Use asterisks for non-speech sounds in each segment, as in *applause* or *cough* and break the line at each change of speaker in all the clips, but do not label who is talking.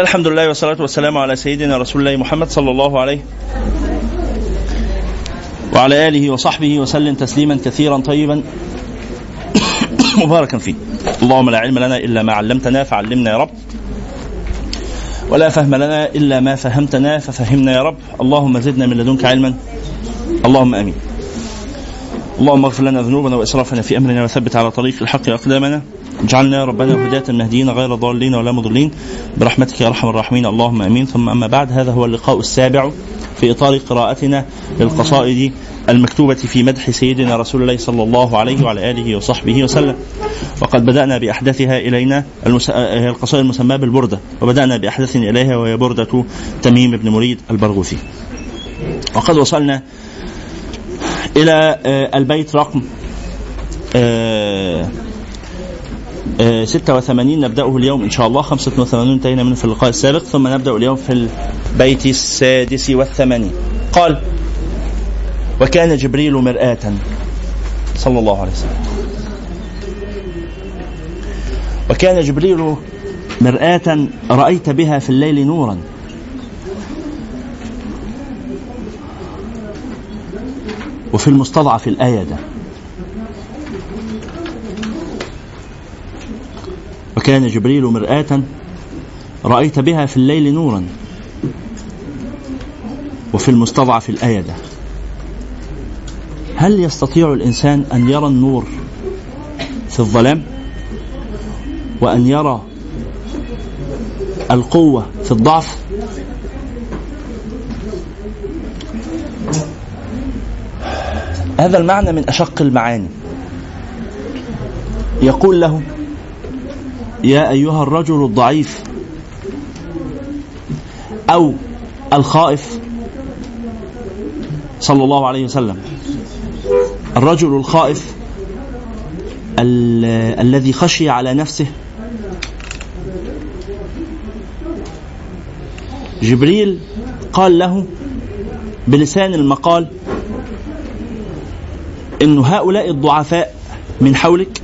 الحمد لله والصلاة والسلام على سيدنا رسول الله محمد صلى الله عليه وعلى آله وصحبه وسلم تسليما كثيرا طيبا *coughs* مباركا فيه. اللهم لا علم لنا إلا ما علمتنا فعلمنا يا رب. ولا فهم لنا إلا ما فهمتنا ففهمنا يا رب. اللهم زدنا من لدنك علما. اللهم آمين. اللهم اغفر لنا ذنوبنا وإسرافنا في أمرنا وثبت على طريق الحق اقدامنا اجعلنا يا ربنا هداة مهديين غير ضالين ولا مضلين. برحمتك يا أرحم الراحمين. اللهم آمين. ثم أما بعد هذا هو اللقاء السابع في إطار قراءتنا للقصائد المكتوبة في مدح سيدنا رسول الله صلى الله عليه وعلى آله وصحبه وسلم. وقد بدأنا بأحدثها إلينا المس... هي القصائد المسماة بالبردة وبدأنا بأحدث إليها وهي بردة تميم بن مريد البرغوثي. وقد وصلنا إلى آه، البيت رقم آه، 86 نبدأه اليوم إن شاء الله. 85 انتهينا منه في اللقاء السابق. ثم نبدأ اليوم في البيت السادس والثمانين. قال وكان جبريل مرآة. صلى الله عليه وسلم. وكان جبريل مرآة رأيت بها في الليل نورا. وفي المستضعف الآية. وكان جبريل مرآة رأيت بها في الليل نورا وفي المستضعف الآية. هل يستطيع الإنسان أن يرى النور في الظلام وأن يرى القوة في الضعف؟ هذا المعنى من أشق المعاني. يقول له يا أيها الرجل الضعيف. أو الخائف. صلى الله عليه وسلم. الرجل الخائف ال- الذي خشي على نفسه. جبريل قال له بلسان المقال إن هؤلاء الضعفاء من حولك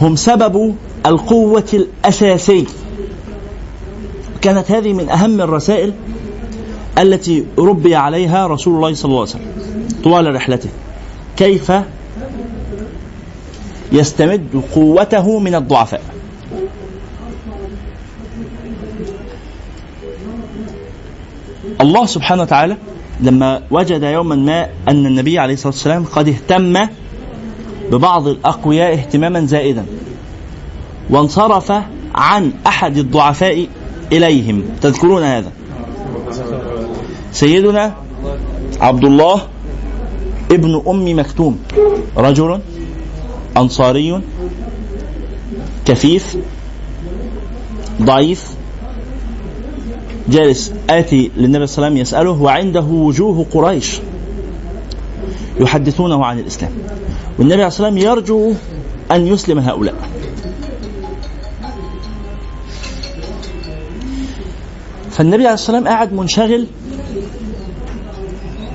هم سبب القوة الأساسية كانت هذه من أهم الرسائل التي ربي عليها رسول الله صلى الله عليه وسلم طوال رحلته. كيف يستمد قوته من الضعفاء؟ الله سبحانه وتعالى لما وجد يوما ما أن النبي عليه الصلاة والسلام قد اهتم ببعض الأقوياء اهتماما زائدا. وانصرف عن أحد الضعفاء إليهم. تذكرون هذا. سيدنا عبد الله ابن أم مكتوم. رجل أنصاري كفيف ضعيف جالس آتي للنبي صلى الله عليه وسلم يسأله وعنده وجوه قريش. يحدثونه عن الإسلام. والنبي عليه الصلاة والسلام يرجو أن يسلم هؤلاء. فالنبي عليه الصلاة والسلام قاعد منشغل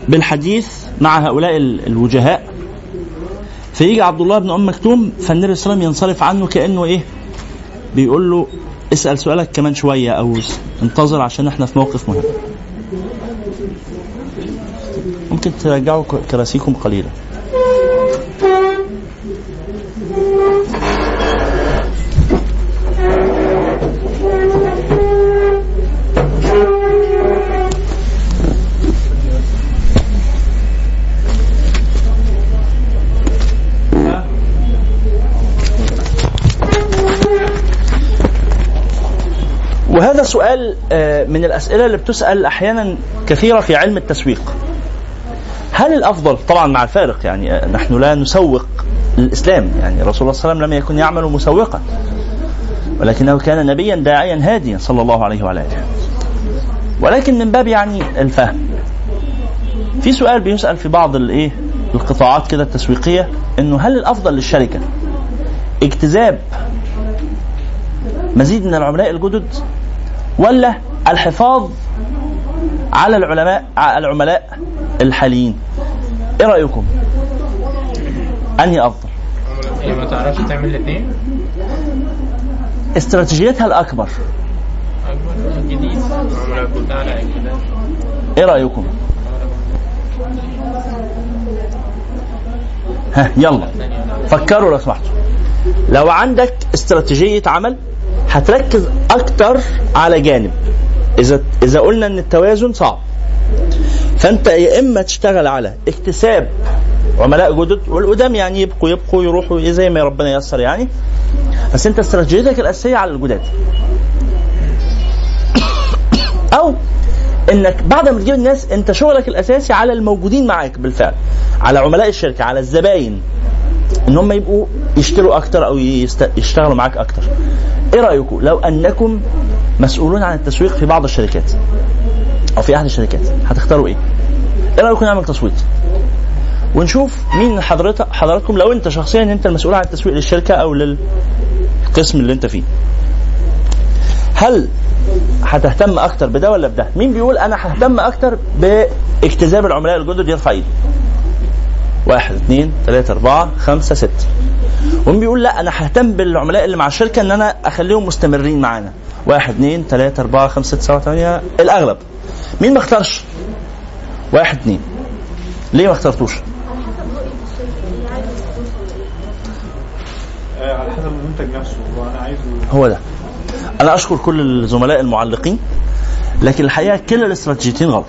بالحديث مع هؤلاء ال- الوجهاء. فيجي عبد الله بن أم مكتوم فالنبي صلى الله عليه ينصرف عنه كأنه إيه؟ بيقول له اسأل سؤالك كمان شوية أو انتظر عشان إحنا في موقف مهم. ممكن ترجعوا كراسيكم قليلا. وهذا سؤال آه، من الأسئلة اللي بتسأل أحيانا كثيرة في علم التسويق. هل الأفضل؟ طبعا مع الفارق يعني آه، نحن لا نسوق الإسلام. يعني الرسول صلى الله عليه وسلم لم يكن يعمل مسوقا ولكنه كان نبيا داعيا هاديا صلى الله عليه وعلى آله. ولكن من باب يعني الفهم. في سؤال بيسأل في بعض الايه القطاعات كده التسويقية إنه هل الأفضل للشركة اجتذاب مزيد من العملاء الجدد ولا الحفاظ على العلماء على العملاء الحاليين. إيه رأيكم؟ أنهي أفضل؟
هي ما تعرفش تعمل الاثنين؟
استراتيجيتها الأكبر.
جديد
إيه رأيكم؟ ها يلا. فكروا لو سمحتوا. لو عندك استراتيجية عمل هتركز أكتر على جانب. اذا إذا قلنا إن التوازن صعب. فأنت يا إما تشتغل على اكتساب عملاء جدد والقدام يعني يبقوا يبقوا يروحوا زي ما ربنا ييسر يعني بس أنت استراتيجيتك الأساسية على الجداد. *coughs* أو إنك بعد ما تجيب الناس أنت شغلك الأساسي على الموجودين معاك بالفعل على عملاء الشركة على الزباين إن هم يبقوا يشتروا أكتر أو. يشتغلوا معاك أكتر. إيه رأيكم؟ لو أنكم مسؤولون عن التسويق في بعض الشركات أو في أحد الشركات. هتختاروا إيه؟ إيه رأيكم نعمل تصويت؟ ونشوف مين حضرتك حضراتكم لو أنت شخصيا أنت المسؤول عن التسويق للشركة أو للقسم اللي أنت فيه. هل هتهتم أكتر بده ولا بده؟ مين بيقول أنا ههتم أكتر باجتذاب العملاء الجدد يرفع ايده واحد اثنين ثلاثة أربعة خمسة ستة. ومين بيقول لا أنا ههتم بالعملاء اللي مع الشركة إن أنا أخليهم مستمرين معانا. واحد اثنين ثلاثة أربعة خمسة ستة سبعة ثمانية الأغلب. مين ما اختارش؟ واحد اثنين. ليه ما اخترتوش؟
على حسب المنتج نفسه. وأنا عايزه
هو ده. أنا أشكر كل الزملاء المعلقين لكن الحقيقة كلا الاستراتيجيتين غلط.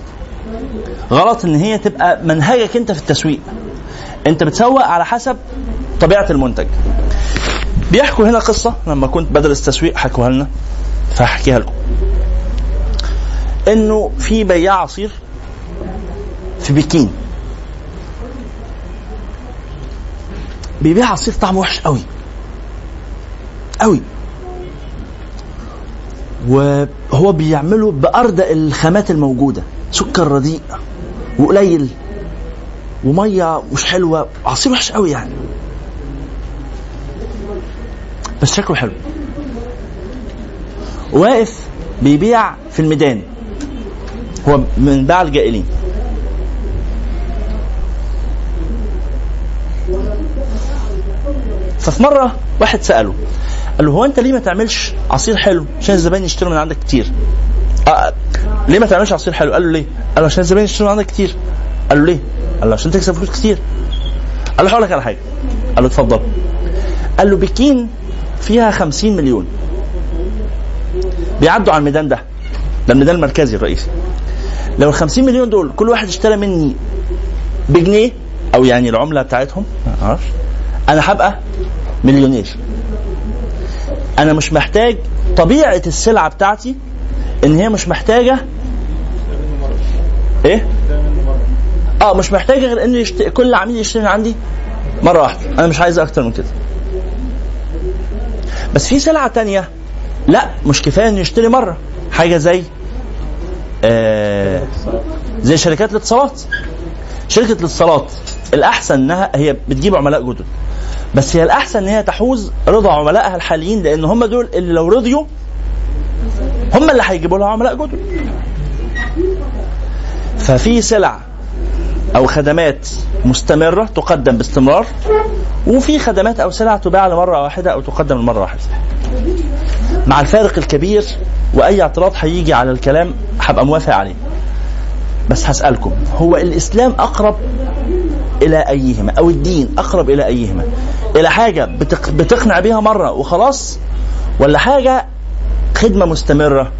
غلط إن هي تبقى منهجك أنت في التسويق. أنت بتسوق على حسب طبيعة المنتج. بيحكوا هنا قصة لما كنت بدرس تسويق حكوها لنا. فهحكيها لكم. إنه في بياع عصير في بكين. بيبيع عصير طعمه وحش قوي. قوي. وهو بيعمله بأردأ الخامات الموجودة. سكر رديء وقليل ومية مش حلوة. عصير وحش قوي يعني. بس شكله حلو. واقف بيبيع في الميدان. هو من باع الجائلين. ففي مرة واحد سأله قال له هو أنت ليه ما تعملش عصير حلو؟ عشان الزبائن يشتروا من عندك كتير. آه ليه ما تعملش عصير حلو؟ قال له ليه؟ قال له عشان الزبائن يشتروا من عندك كتير. قال له ليه؟ قال له عشان تكسب فلوس كتير. قال له هقول لك على حاجة. قال له اتفضل. قال له بكين فيها خمسين مليون. بيعدوا على الميدان ده. ده الميدان المركزي الرئيسي. لو ال 50 مليون دول كل واحد اشترى مني بجنيه أو يعني العملة بتاعتهم أنا هبقى مليونير. أنا مش محتاج طبيعة السلعة بتاعتي إن هي مش محتاجة إيه؟ آه مش محتاجة غير ان يشت... كل عميل يشتري من عندي مرة واحدة. أنا مش عايز أكتر من كده. بس في سلعة تانية لا مش كفاية انه يشتري مرة. حاجة زي آه زي شركات الاتصالات. شركة الاتصالات الأحسن إنها هي بتجيب عملاء جدد. بس هي الأحسن إن هي تحوز رضا عملائها الحاليين لأن هم دول اللي لو رضيوا هم اللي هيجيبوا لها عملاء جدد. ففي سلع أو خدمات مستمرة تقدم باستمرار وفي خدمات أو سلع تباع لمرة واحدة أو تقدم لمرة واحدة. مع الفارق الكبير وأي اعتراض هيجي على الكلام هبقى موافق عليه. بس هسألكم هو الإسلام أقرب إلى أيهما؟ أو الدين أقرب إلى أيهما؟ إلى حاجة بتق... بتقنع بيها مرة وخلاص ولا حاجة خدمة مستمرة؟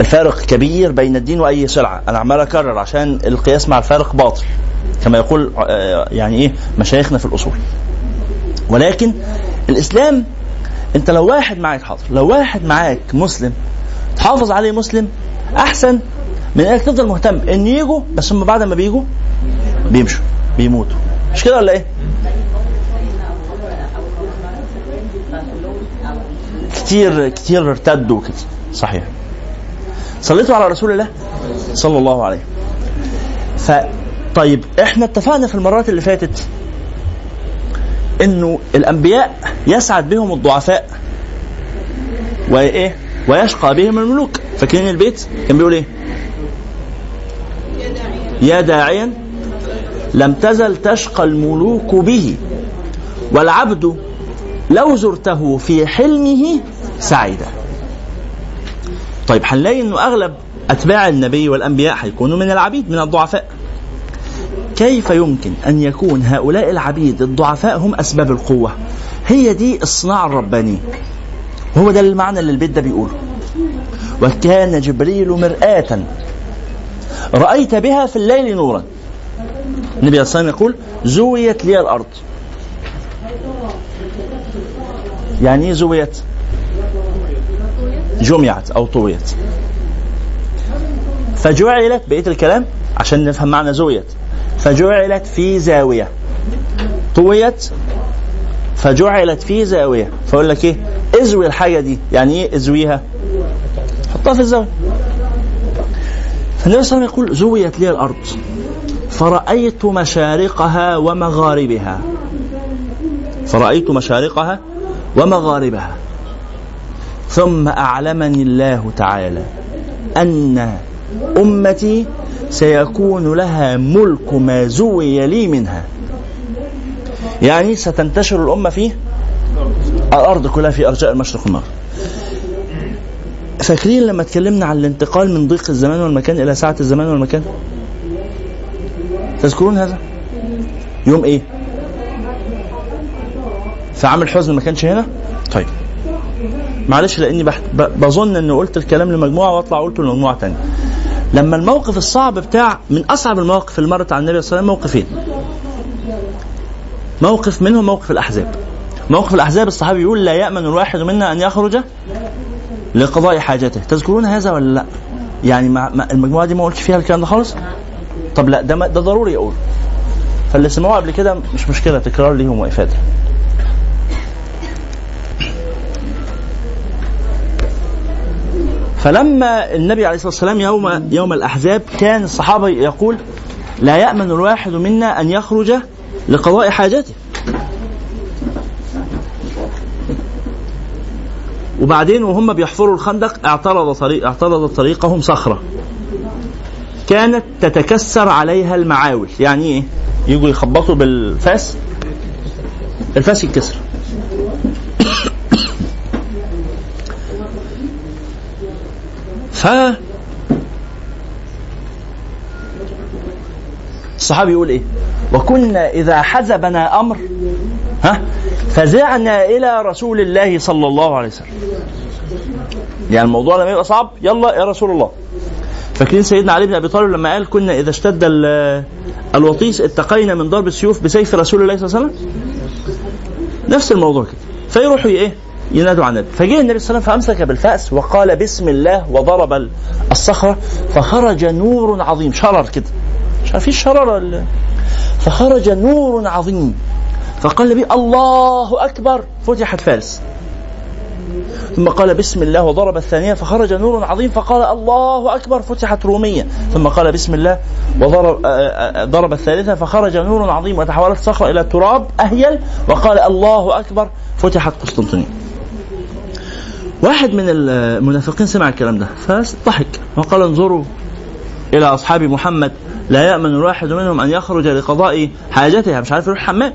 الفارق كبير بين الدين وأي سلعة. أنا عمال أكرر عشان القياس مع الفارق باطل. كما يقول يعني إيه مشايخنا في الأصول. ولكن الإسلام انت لو واحد معاك حاضر لو واحد معاك مسلم تحافظ عليه مسلم أحسن من إنك تفضل مهتم إن يجوا بس هم بعد ما بيجوا بيمشوا بيموتوا. مش كده ولا إيه؟ كتير كتير ارتدوا كده صحيح. صليتوا على رسول الله صلى الله عليه ف طيب إحنا اتفقنا في المرات اللي فاتت إنه الأنبياء يسعد بهم الضعفاء. وإيه؟ ويشقى بهم الملوك. فاكرين البيت؟ كان بيقول إيه؟ يا داعيا لم تزل تشقى الملوك به والعبد لو زرته في حلمه سعيدا. طيب هنلاقي إنه أغلب أتباع النبي والأنبياء هيكونوا من العبيد من الضعفاء. كيف يمكن أن يكون هؤلاء العبيد الضعفاء هم أسباب القوة؟ هي دي الصناعه الربانيه هو ده المعنى اللي البيت ده بيقوله. وكان جبريل مرآة. رأيت بها في الليل نورا. النبي عليه وسلم يقول زويت لي الأرض. يعني إيه زويت؟ جمعت أو طويت. فجعلت بقية الكلام عشان نفهم معنى زويت. فجعلت في زاوية. طويت فجعلت في زاوية. فأقول لك إيه؟ إزوي الحاجة دي. يعني إيه إزويها؟ حطها في الزاوية. فالنبي صلى الله عليه وسلم يقول زويت لي الأرض. فرأيت مشارقها ومغاربها. فرأيت مشارقها ومغاربها. ثم أعلمني الله تعالى أن أمتي سيكون لها ملك ما زوي لي منها. يعني ستنتشر الأمة في الأرض كلها في أرجاء المشرق والمغرب. فاكرين لما اتكلمنا عن الانتقال من ضيق الزمان والمكان إلى سعة الزمان والمكان؟ تذكرون هذا؟ يوم إيه؟ في عام الحزن ما كانش هنا؟ طيب. معلش لأني. بظن أني قلت الكلام لمجموعة وأطلع قلته لمجموعة ثانية لما الموقف الصعب بتاع من أصعب المواقف اللي مرت على النبي صلى الله عليه وسلم موقفين. موقف منهم موقف الأحزاب. موقف الأحزاب الصحابي يقول لا يأمن الواحد منا أن يخرج لقضاء حاجته. تذكرون هذا ولا لا؟ يعني مع المجموعة دي ما قلتش فيها الكلام ده خالص؟ طب لا ده ده ضروري أقول فاللي سمعوه قبل كده مش مشكلة تكرار ليهم وإفادة. فلما النبي عليه الصلاة والسلام يوم يوم الأحزاب كان الصحابة يقول لا يأمن الواحد منا أن يخرج لقضاء حاجته. وبعدين وهم بيحفروا الخندق اعترض طريق اعترض طريقهم صخرة. كانت تتكسر عليها المعاول. يعني إيه؟ يجوا يخبطوا بالفاس الفاس يتكسر. ف الصحابي يقول إيه؟ وكنا إذا حزبنا أمر ها؟ فزعنا إلى رسول الله صلى الله عليه وسلم. يعني الموضوع لما يبقى صعب يلا يا رسول الله. فاكرين سيدنا علي بن أبي طالب لما قال كنا إذا اشتد الوطيس اتقينا من ضرب السيوف بسيف رسول الله صلى الله عليه وسلم؟ نفس الموضوع كده. فيروحوا إيه؟ ينادوا عن النبي. فجاء النبي صلى الله عليه وسلم فأمسك بالفأس وقال بسم الله وضرب الصخرة فخرج نور عظيم. شرر كده. مش عارفين الشرر فخرج نور عظيم. فقال النبي الله أكبر. فتحت فارس. ثم قال بسم الله وضرب الثانية فخرج نور عظيم. فقال الله أكبر. فتحت رومية. ثم قال بسم الله وضرب ضرب الثالثة فخرج نور عظيم. وتحولت الصخرة إلى تراب أهيل. وقال الله أكبر. فتحت قسطنطينية واحد من المنافقين سمع الكلام ده فضحك وقال انظروا إلى أصحاب محمد لا يأمن الواحد منهم أن يخرج لقضاء حاجته مش عارف يروح حمام.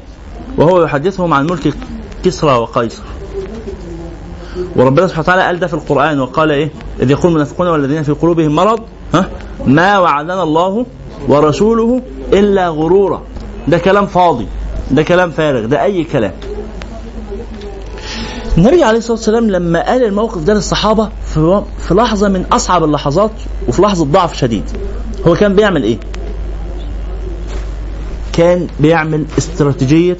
وهو يحدثهم عن ملك كسرى وقيصر. وربنا سبحانه وتعالى قال ده في القرآن وقال إيه؟ إذ يقول المنافقون والذين في قلوبهم مرض ها؟ ما وعدنا الله ورسوله إلا غرورا. ده كلام فاضي ده كلام فارغ ده أي كلام. النبي عليه الصلاة والسلام لما قال الموقف ده للصحابة في لحظة من أصعب اللحظات وفي لحظة ضعف شديد. هو كان بيعمل إيه؟ كان بيعمل استراتيجية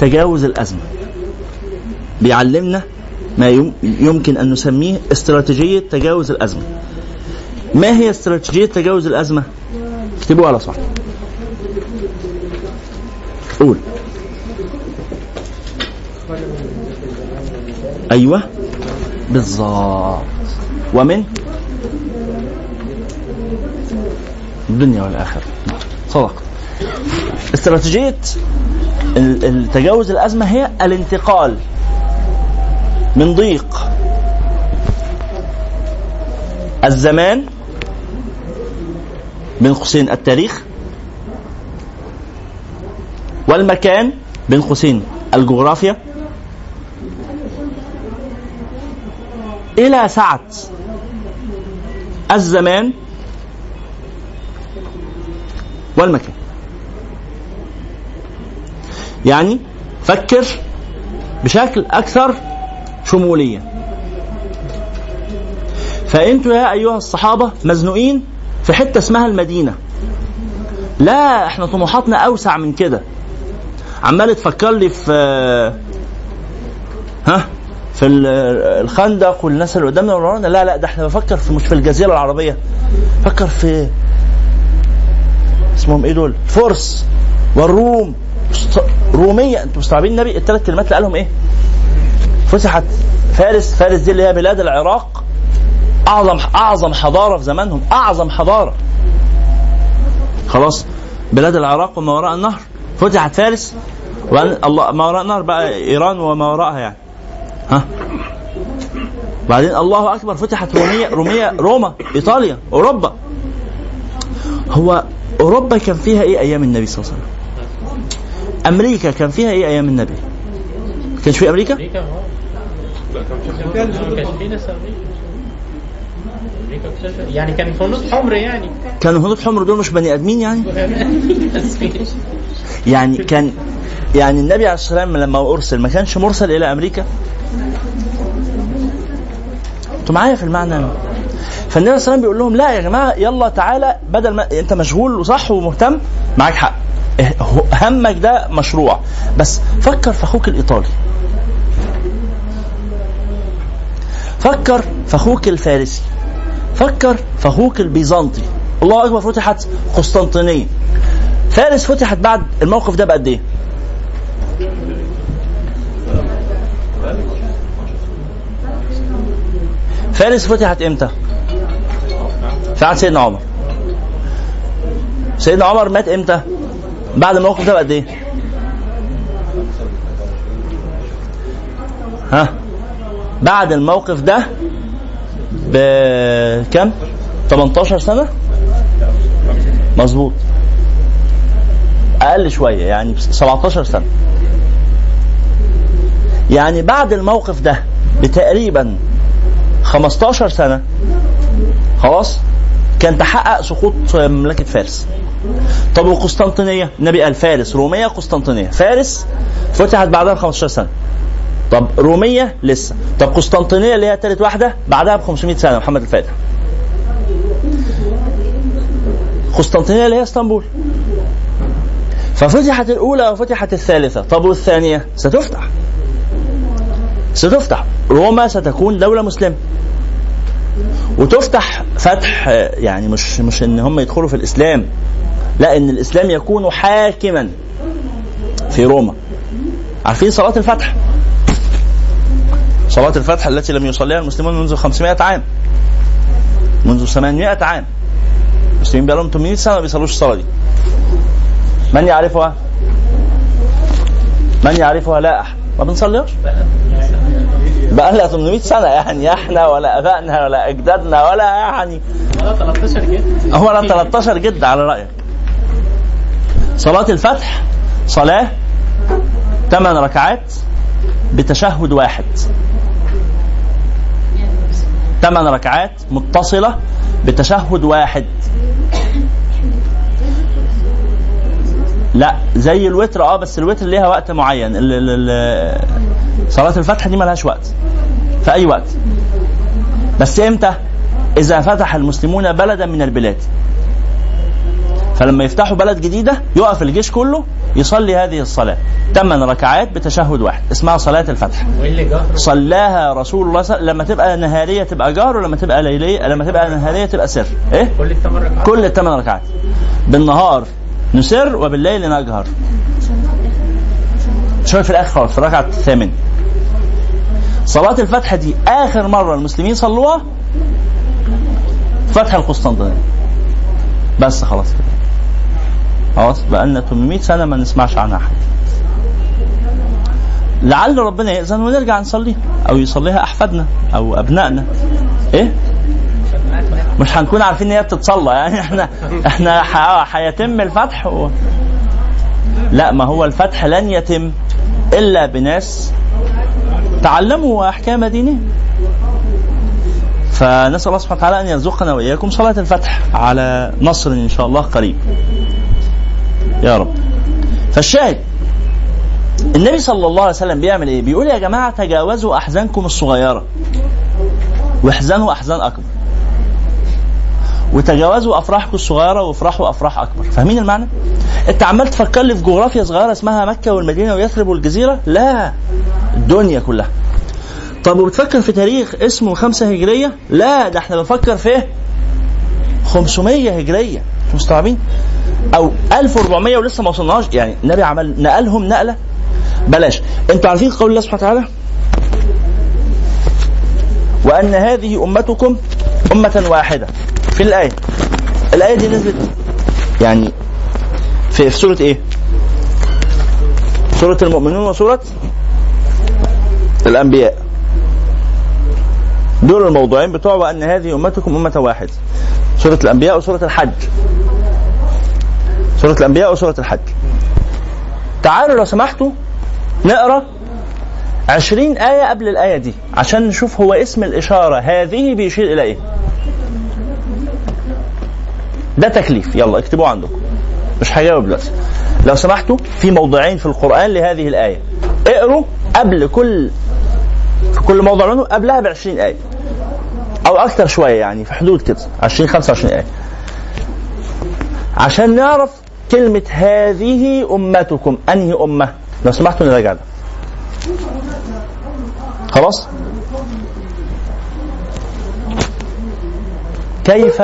تجاوز الأزمة. بيعلمنا ما يمكن أن نسميه استراتيجية تجاوز الأزمة. ما هي استراتيجية تجاوز الأزمة؟ اكتبوها على صح قول. أيوة. بالظبط ومن؟ الدنيا والآخرة. صدق. استراتيجية التجاوز الأزمة هي الانتقال من ضيق الزمان بين قوسين التاريخ والمكان بين قوسين الجغرافيا إلى سعه الزمان والمكان. يعني فكر بشكل أكثر شمولية. فأنتوا يا أيها الصحابة مزنوقين في حتة اسمها المدينة. لا إحنا طموحاتنا أوسع من كده. عمال تفكر لي في ها؟ في ال- الخندق والناس اللي قدامنا ورانا لا لا ده إحنا بفكر في مش في الجزيرة العربية فكر في اسمهم إيه دول؟ فرس والروم. رومية أنتوا مستوعبين النبي؟ الثلاث كلمات اللي قالهم إيه؟ فتحت فارس فارس دي اللي هي بلاد العراق. اعظم أعظم حضارة في زمانهم أعظم حضارة. خلاص بلاد العراق وما وراء النهر. فتحت فارس وبعدين الله ما وراء النهر بقى إيران وما وراءها يعني. ها؟ بعدين الله أكبر فتحت روميه رومية روما إيطاليا أوروبا. هو أوروبا كان فيها إيه أيام النبي صلى الله عليه وسلم؟ أمريكا كان فيها إيه أيام النبي؟ كانش في
أمريكا؟ اكتشفت. يعني كان هنود حمر يعني.
كانوا هنود حمر دول مش بني آدمين يعني؟ *laughs* يعني كان يعني النبي عليه الصلاة والسلام لما أرسل ما كانش مرسل إلى أمريكا؟ أنتوا معايا في المعنى فالنبي عليه الصلاه والسلام بيقول لهم لا يا جماعة يلا تعالى بدل ما أنت مشغول وصح ومهتم معاك حق. همك ده مشروع. بس فكر في أخوك الإيطالي. فكر في أخوك الفارسي. فكر في أخوك البيزنطي. الله أكبر فتحت قسطنطينية. فارس فتحت بعد الموقف ده بقد إيه؟ فارس فتحت إمتى؟ في عهد سيدنا عمر. سيدنا عمر مات إمتى؟ بعد الموقف ده بقد إيه؟ ها؟ بعد الموقف ده بكم؟ 18 سنة؟ مظبوط أقل شوية يعني 17 سنة يعني بعد الموقف ده بتقريبا 15 سنة. خلاص؟ كان تحقق سقوط مملكة فارس. طب وقسطنطينية؟ النبي قال فارس. رومية قسطنطينية. فارس فتحت بعدها ب 15 سنة. طب رومية لسه. طب قسطنطينية اللي هي ثالث واحدة بعدها ب 500 سنة محمد الفاتح. قسطنطينية اللي هي اسطنبول. ففتحت الأولى وفتحت الثالثة. طب والثانية؟ ستفتح. ستفتح. روما ستكون دولة مسلمة. وتفتح فتح يعني مش مش إن هم يدخلوا في الإسلام لا إن الإسلام يكون حاكما في روما. عارفين صلاة الفتح؟ صلاة الفتح التي لم يصليها المسلمون منذ 500 عام. منذ 800 عام. المسلمين بقى لهم 800 سنة ما بيصلوش الصلاة دي. من يعرفها؟ من يعرفها؟ لا. احد ما بنصليهاش. بقى لها 800 سنة يعني إحنا ولا آبائنا ولا أجدادنا ولا يعني.
ولا 13 جد.
هو لا 13 جد على رأيك. صلاة الفتح صلاة ثمان ركعات بتشهد واحد. ثمان ركعات متصلة بتشهد واحد. لا زي الوتر آه بس الوتر ليها وقت معين. صلاة الفتح دي ملهاش وقت في أي وقت. بس إمتى؟ إذا فتح المسلمون بلدا من البلاد. فلما يفتحوا بلد جديدة يقف الجيش كله يصلي هذه الصلاة. ثمان ركعات بتشهد واحد اسمها صلاة الفتح. صلاها رسول الله صلى لما تبقى نهارية تبقى جار ولما تبقى ليلية لما تبقى نهارية تبقى سر. إيه؟
كل الثمان ركعات.
كل الثمان ركعات. بالنهار نسر وبالليل نجهر شوية في الآخر خالص في الركعة الثامنة. صلاة الفتح دي آخر مرة المسلمين صلوها؟ فتح القسطنطينية. بس خلاص كده. خلاص بقى لنا 800 سنة ما نسمعش عنها حاجة لعل ربنا يأذن ونرجع نصليها أو يصليها أحفادنا أو أبنائنا. إيه؟ مش هنكون عارفين إن هي بتتصلى يعني إحنا إحنا ح- هيتم الفتح و... لا ما هو الفتح لن يتم إلا بناس تعلموا أحكام دينهم. فنسأل الله سبحانه وتعالى أن يرزقنا وإياكم صلاة الفتح على نصر إن شاء الله قريب. يا رب. فالشاهد النبي صلى الله عليه وسلم بيعمل إيه؟ بيقول يا جماعة تجاوزوا أحزانكم الصغيرة. واحزنوا أحزان أكبر. وتجاوزوا أفراحكم الصغيرة وافرحوا أفراح أكبر. فاهمين المعنى؟ انت عمال تفكر لي في جغرافيا صغيرة اسمها مكة والمدينة ويثرب والجزيرة؟ لا. الدنيا كلها. طب وبتفكر في تاريخ اسمه خمسة هجرية؟ لا ده إحنا بنفكر في 500 هجرية. مستوعبين؟ أو 1400 ولسه ما وصلناش. يعني النبي عمل نقلهم نقلة. بلاش. أنتوا عارفين قول الله سبحانه وتعالى؟ وأن هذه أمتكم أمة واحدة. في الآية؟ الآية دي نزلت. يعني في, في سورة إيه؟ سورة المؤمنون وسورة الأنبياء. دول الموضوعين بتوع وأن هذه أمتكم أمة واحدة سورة الأنبياء وسورة الحج. سورة الأنبياء وسورة الحج. تعالوا لو سمحتوا نقرأ عشرين آية قبل الآية دي عشان نشوف هو اسم الإشارة هذه بيشير إلى إيه. ده تكليف. يلا اكتبوه عندكم. مش هجاوب دلوقتي. لو سمحتوا في موضعين في القرآن لهذه الآية. اقروا قبل كل في كل موضوع منهم قبلها ب 20 آية. أو أكثر شوية يعني في حدود كده 20 25 آية. عشان نعرف كلمة هذه أمتكم. أنهي أمة؟ لو سمحتوا نراجع ده. خلاص؟ كيف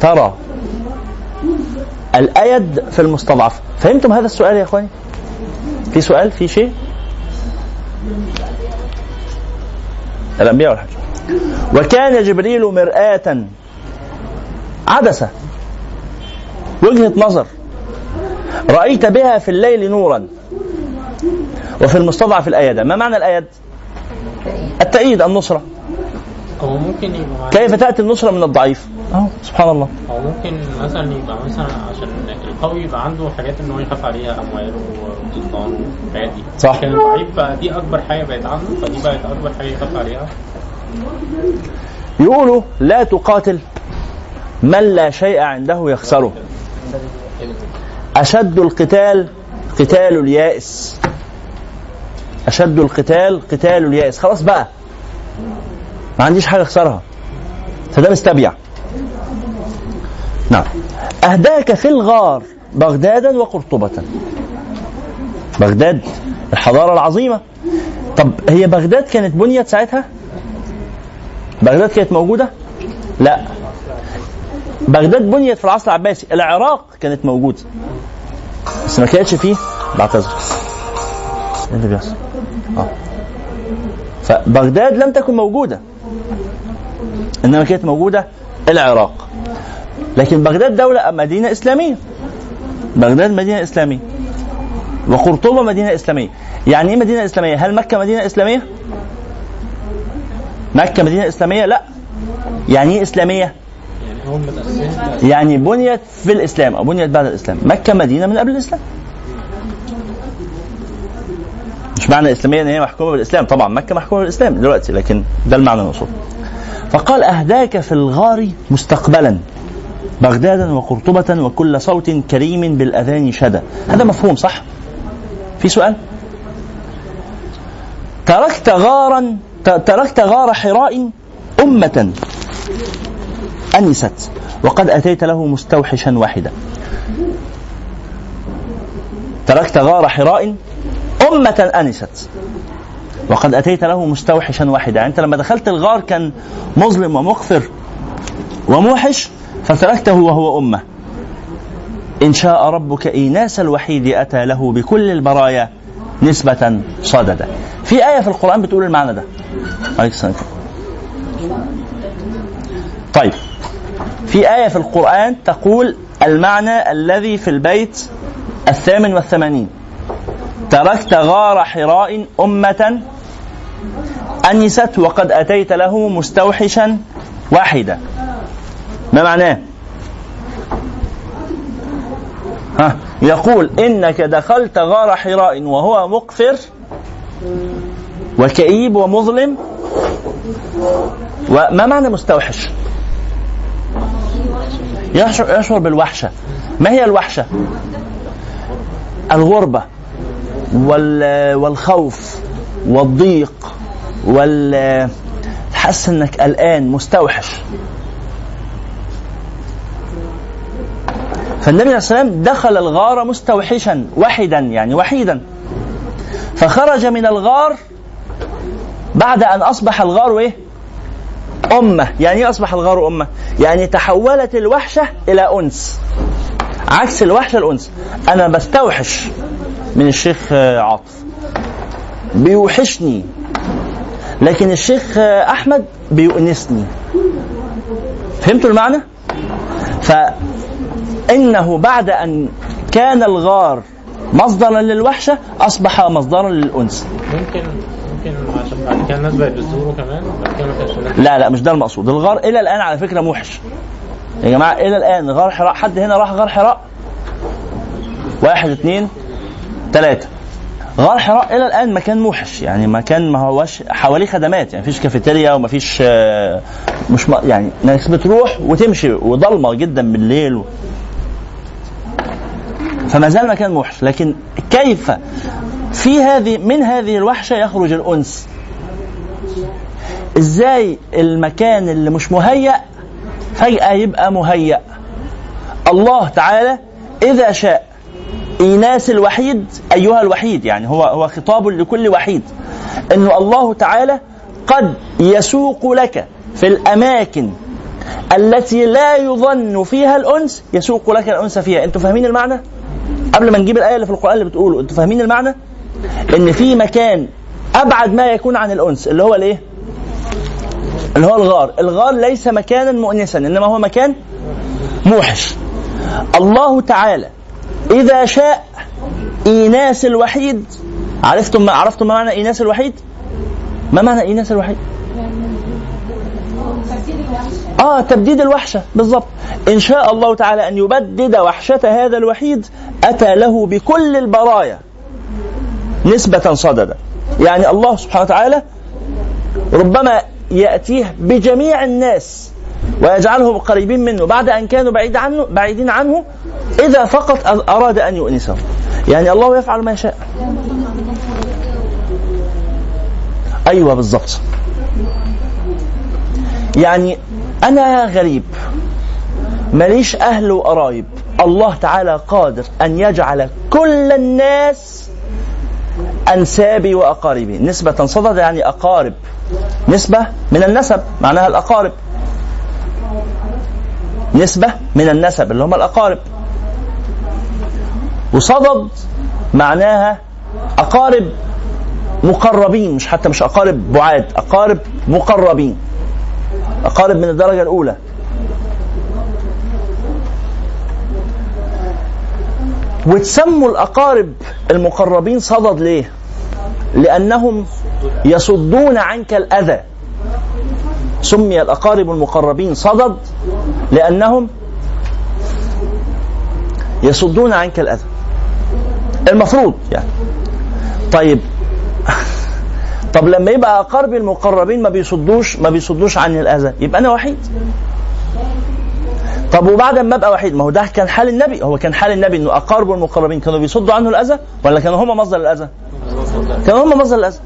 ترى؟ الأيد في المستضعف. فهمتم هذا السؤال يا إخواني؟ في سؤال؟ في شيء؟ الأنبياء والحج وكان جبريل مرآة عدسة وجهة نظر. رأيت بها في الليل نورا. وفي المستضعف الأيد. ما معنى الأيد؟ التأييد النصرة. كيف تأتي النصرة من الضعيف؟ أهو سبحان الله.
أو ممكن مثلا يبقى مثلا عشان القوي يبقى عنده حاجات إن هو يخاف عليها أمواله وسلطانه والحاجات دي
صح.
لكن الضعيف بقى دي أكبر حاجة بقت عنده فدي بقت أكبر حاجة يخاف عليها.
يقولوا لا تقاتل من لا شيء عنده يخسره. أشد القتال قتال اليائس. أشد القتال قتال اليائس. خلاص بقى. ما عنديش حاجة أخسرها. فده مستبيع. نعم. أهداك في الغار بغدادا وقرطبة. بغداد الحضارة العظيمة. طب هي بغداد كانت بنيت ساعتها؟ بغداد كانت موجودة؟ لا. بغداد بنيت في العصر العباسي. العراق كانت موجودة. بس ما كانتش فيه. بعتذر إيه اللي بيحصل؟ آه. فبغداد لم تكن موجودة. إنما كانت موجودة العراق. لكن بغداد دولة مدينة إسلامية؟ بغداد مدينة إسلامية. وقرطبة مدينة إسلامية. يعني إيه مدينة إسلامية؟ هل مكة مدينة إسلامية؟ مكة مدينة إسلامية؟ لا. يعني إيه إسلامية؟
يعني
بنيت في الإسلام أو بنيت بعد الإسلام. مكة مدينة من قبل الإسلام. مش معنى إسلامية إن هي محكومة بالإسلام. طبعا مكة محكومة بالإسلام دلوقتي لكن ده المعنى المقصود فقال أهداك في الغار مستقبلا. بغدادا وقرطبة وكل صوت كريم بالأذان شدا هذا مفهوم صح؟ في سؤال؟ تركت غارا تركت غار حراء أمة أنست وقد أتيت له مستوحشا واحدا تركت غار حراء أمة أنست وقد أتيت له مستوحشا واحدا يعني أنت لما دخلت الغار كان مظلم ومقفر وموحش فتركته وهو أمة. إن شاء ربك إيناس الوحيد أتى له بكل البرايا نسبة صددا. في آية في القرآن بتقول المعنى ده. طيب. في آية في القرآن تقول المعنى الذي في البيت الثامن والثمانين. تركت غار حراء أمة أنست وقد أتيت له مستوحشا واحدا. ما معناه؟ ها يقول إنك دخلت غار حراء وهو مقفر وكئيب ومظلم وما معنى مستوحش؟ يشعر, بالوحشة. ما هي الوحشة؟ الغربة وال والخوف والضيق وال تحس إنك قلقان مستوحش. فالنبي عليه والسلام دخل الغار مستوحشا وحدا يعني وحيدا فخرج من الغار بعد أن أصبح الغار إيه؟ أمة، يعني إيه أصبح الغار أمة؟ يعني تحولت الوحشة إلى أنس. عكس الوحشه الأنس. أنا بستوحش من الشيخ عاطف. بيوحشني لكن الشيخ أحمد بيؤنسني. فهمتوا المعنى؟ فانه بعد أن كان الغار مصدرا للوحشة أصبح مصدرا للأنس.
ممكن ممكن عشان بعد كده الناس بقت بتزوره كمان
لا لا مش ده المقصود الغار إلى الآن على فكرة موحش يا جماعة إلى الآن غار حراء حد هنا راح غار حراء واحد اثنين ثلاثة غار حراء إلى الآن مكان موحش يعني مكان ما هوش حواليه خدمات يعني مفيش كافيتيريا ومفيش آه، مش يعني ناس بتروح وتمشي وضلمة جدا بالليل. فما زال مكان موحش لكن كيف في هذه من هذه الوحشة يخرج الأنس؟ إزاي المكان اللي مش مهيأ فجأة يبقى مهيأ؟ الله تعالى إذا شاء إيناس الوحيد أيها الوحيد يعني هو هو خطاب لكل وحيد إنه الله تعالى قد يسوق لك في الأماكن التي لا يظن فيها الأنس يسوق لك الأنس فيها. أنتوا فاهمين المعنى؟ قبل ما نجيب الآية اللي في القرآن اللي بتقوله أنتوا فاهمين المعنى؟ إن في مكان أبعد ما يكون عن الأنس اللي هو الإيه؟ اللي هو الغار الغار ليس مكانا مؤنسا إنما هو مكان موحش الله تعالى إذا شاء إيناس الوحيد عرفتم ما عرفتم ما معنى إيناس الوحيد ما معنى إيناس الوحيد آه تبديد الوحشة بالضبط. إن شاء الله تعالى أن يبدد وحشة هذا الوحيد أتى له بكل البرايا نسبة صددا. يعني الله سبحانه وتعالى ربما يأتيه بجميع الناس ويجعلهم قريبين منه بعد أن كانوا بعيد عنه بعيدين عنه إذا فقط أراد أن يؤنسهم يعني الله يفعل ما يشاء. أيوة بالضبط. يعني أنا غريب. ماليش أهل وقرايب. الله تعالى قادر أن يجعل كل الناس أنسابي وأقاربي. نسبة صدد يعني أقارب. نسبة من النسب معناها الأقارب. نسبة من النسب اللي هم الأقارب. وصدد معناها أقارب مقربين مش حتى مش أقارب بعاد. أقارب مقربين. أقارب من الدرجة الأولى. وتسموا الأقارب المقربين صدد ليه؟ لأنهم يصدون عنك الأذى. سمي الأقارب المقربين صدد لأنهم يصدون عنك الأذى. المفروض يعني. طيب. *laughs* طب لما يبقى أقاربي المقربين ما بيصدوش ما بيصدوش عني الأذى يبقى أنا وحيد طب وبعد ما أبقى وحيد ما هو ده كان حال النبي هو كان حال النبي إنه اقاربه المقربين كانوا بيصدوا عنه الأذى ولا كانوا هم مصدر الأذى؟ كانوا هم مصدر الأذى.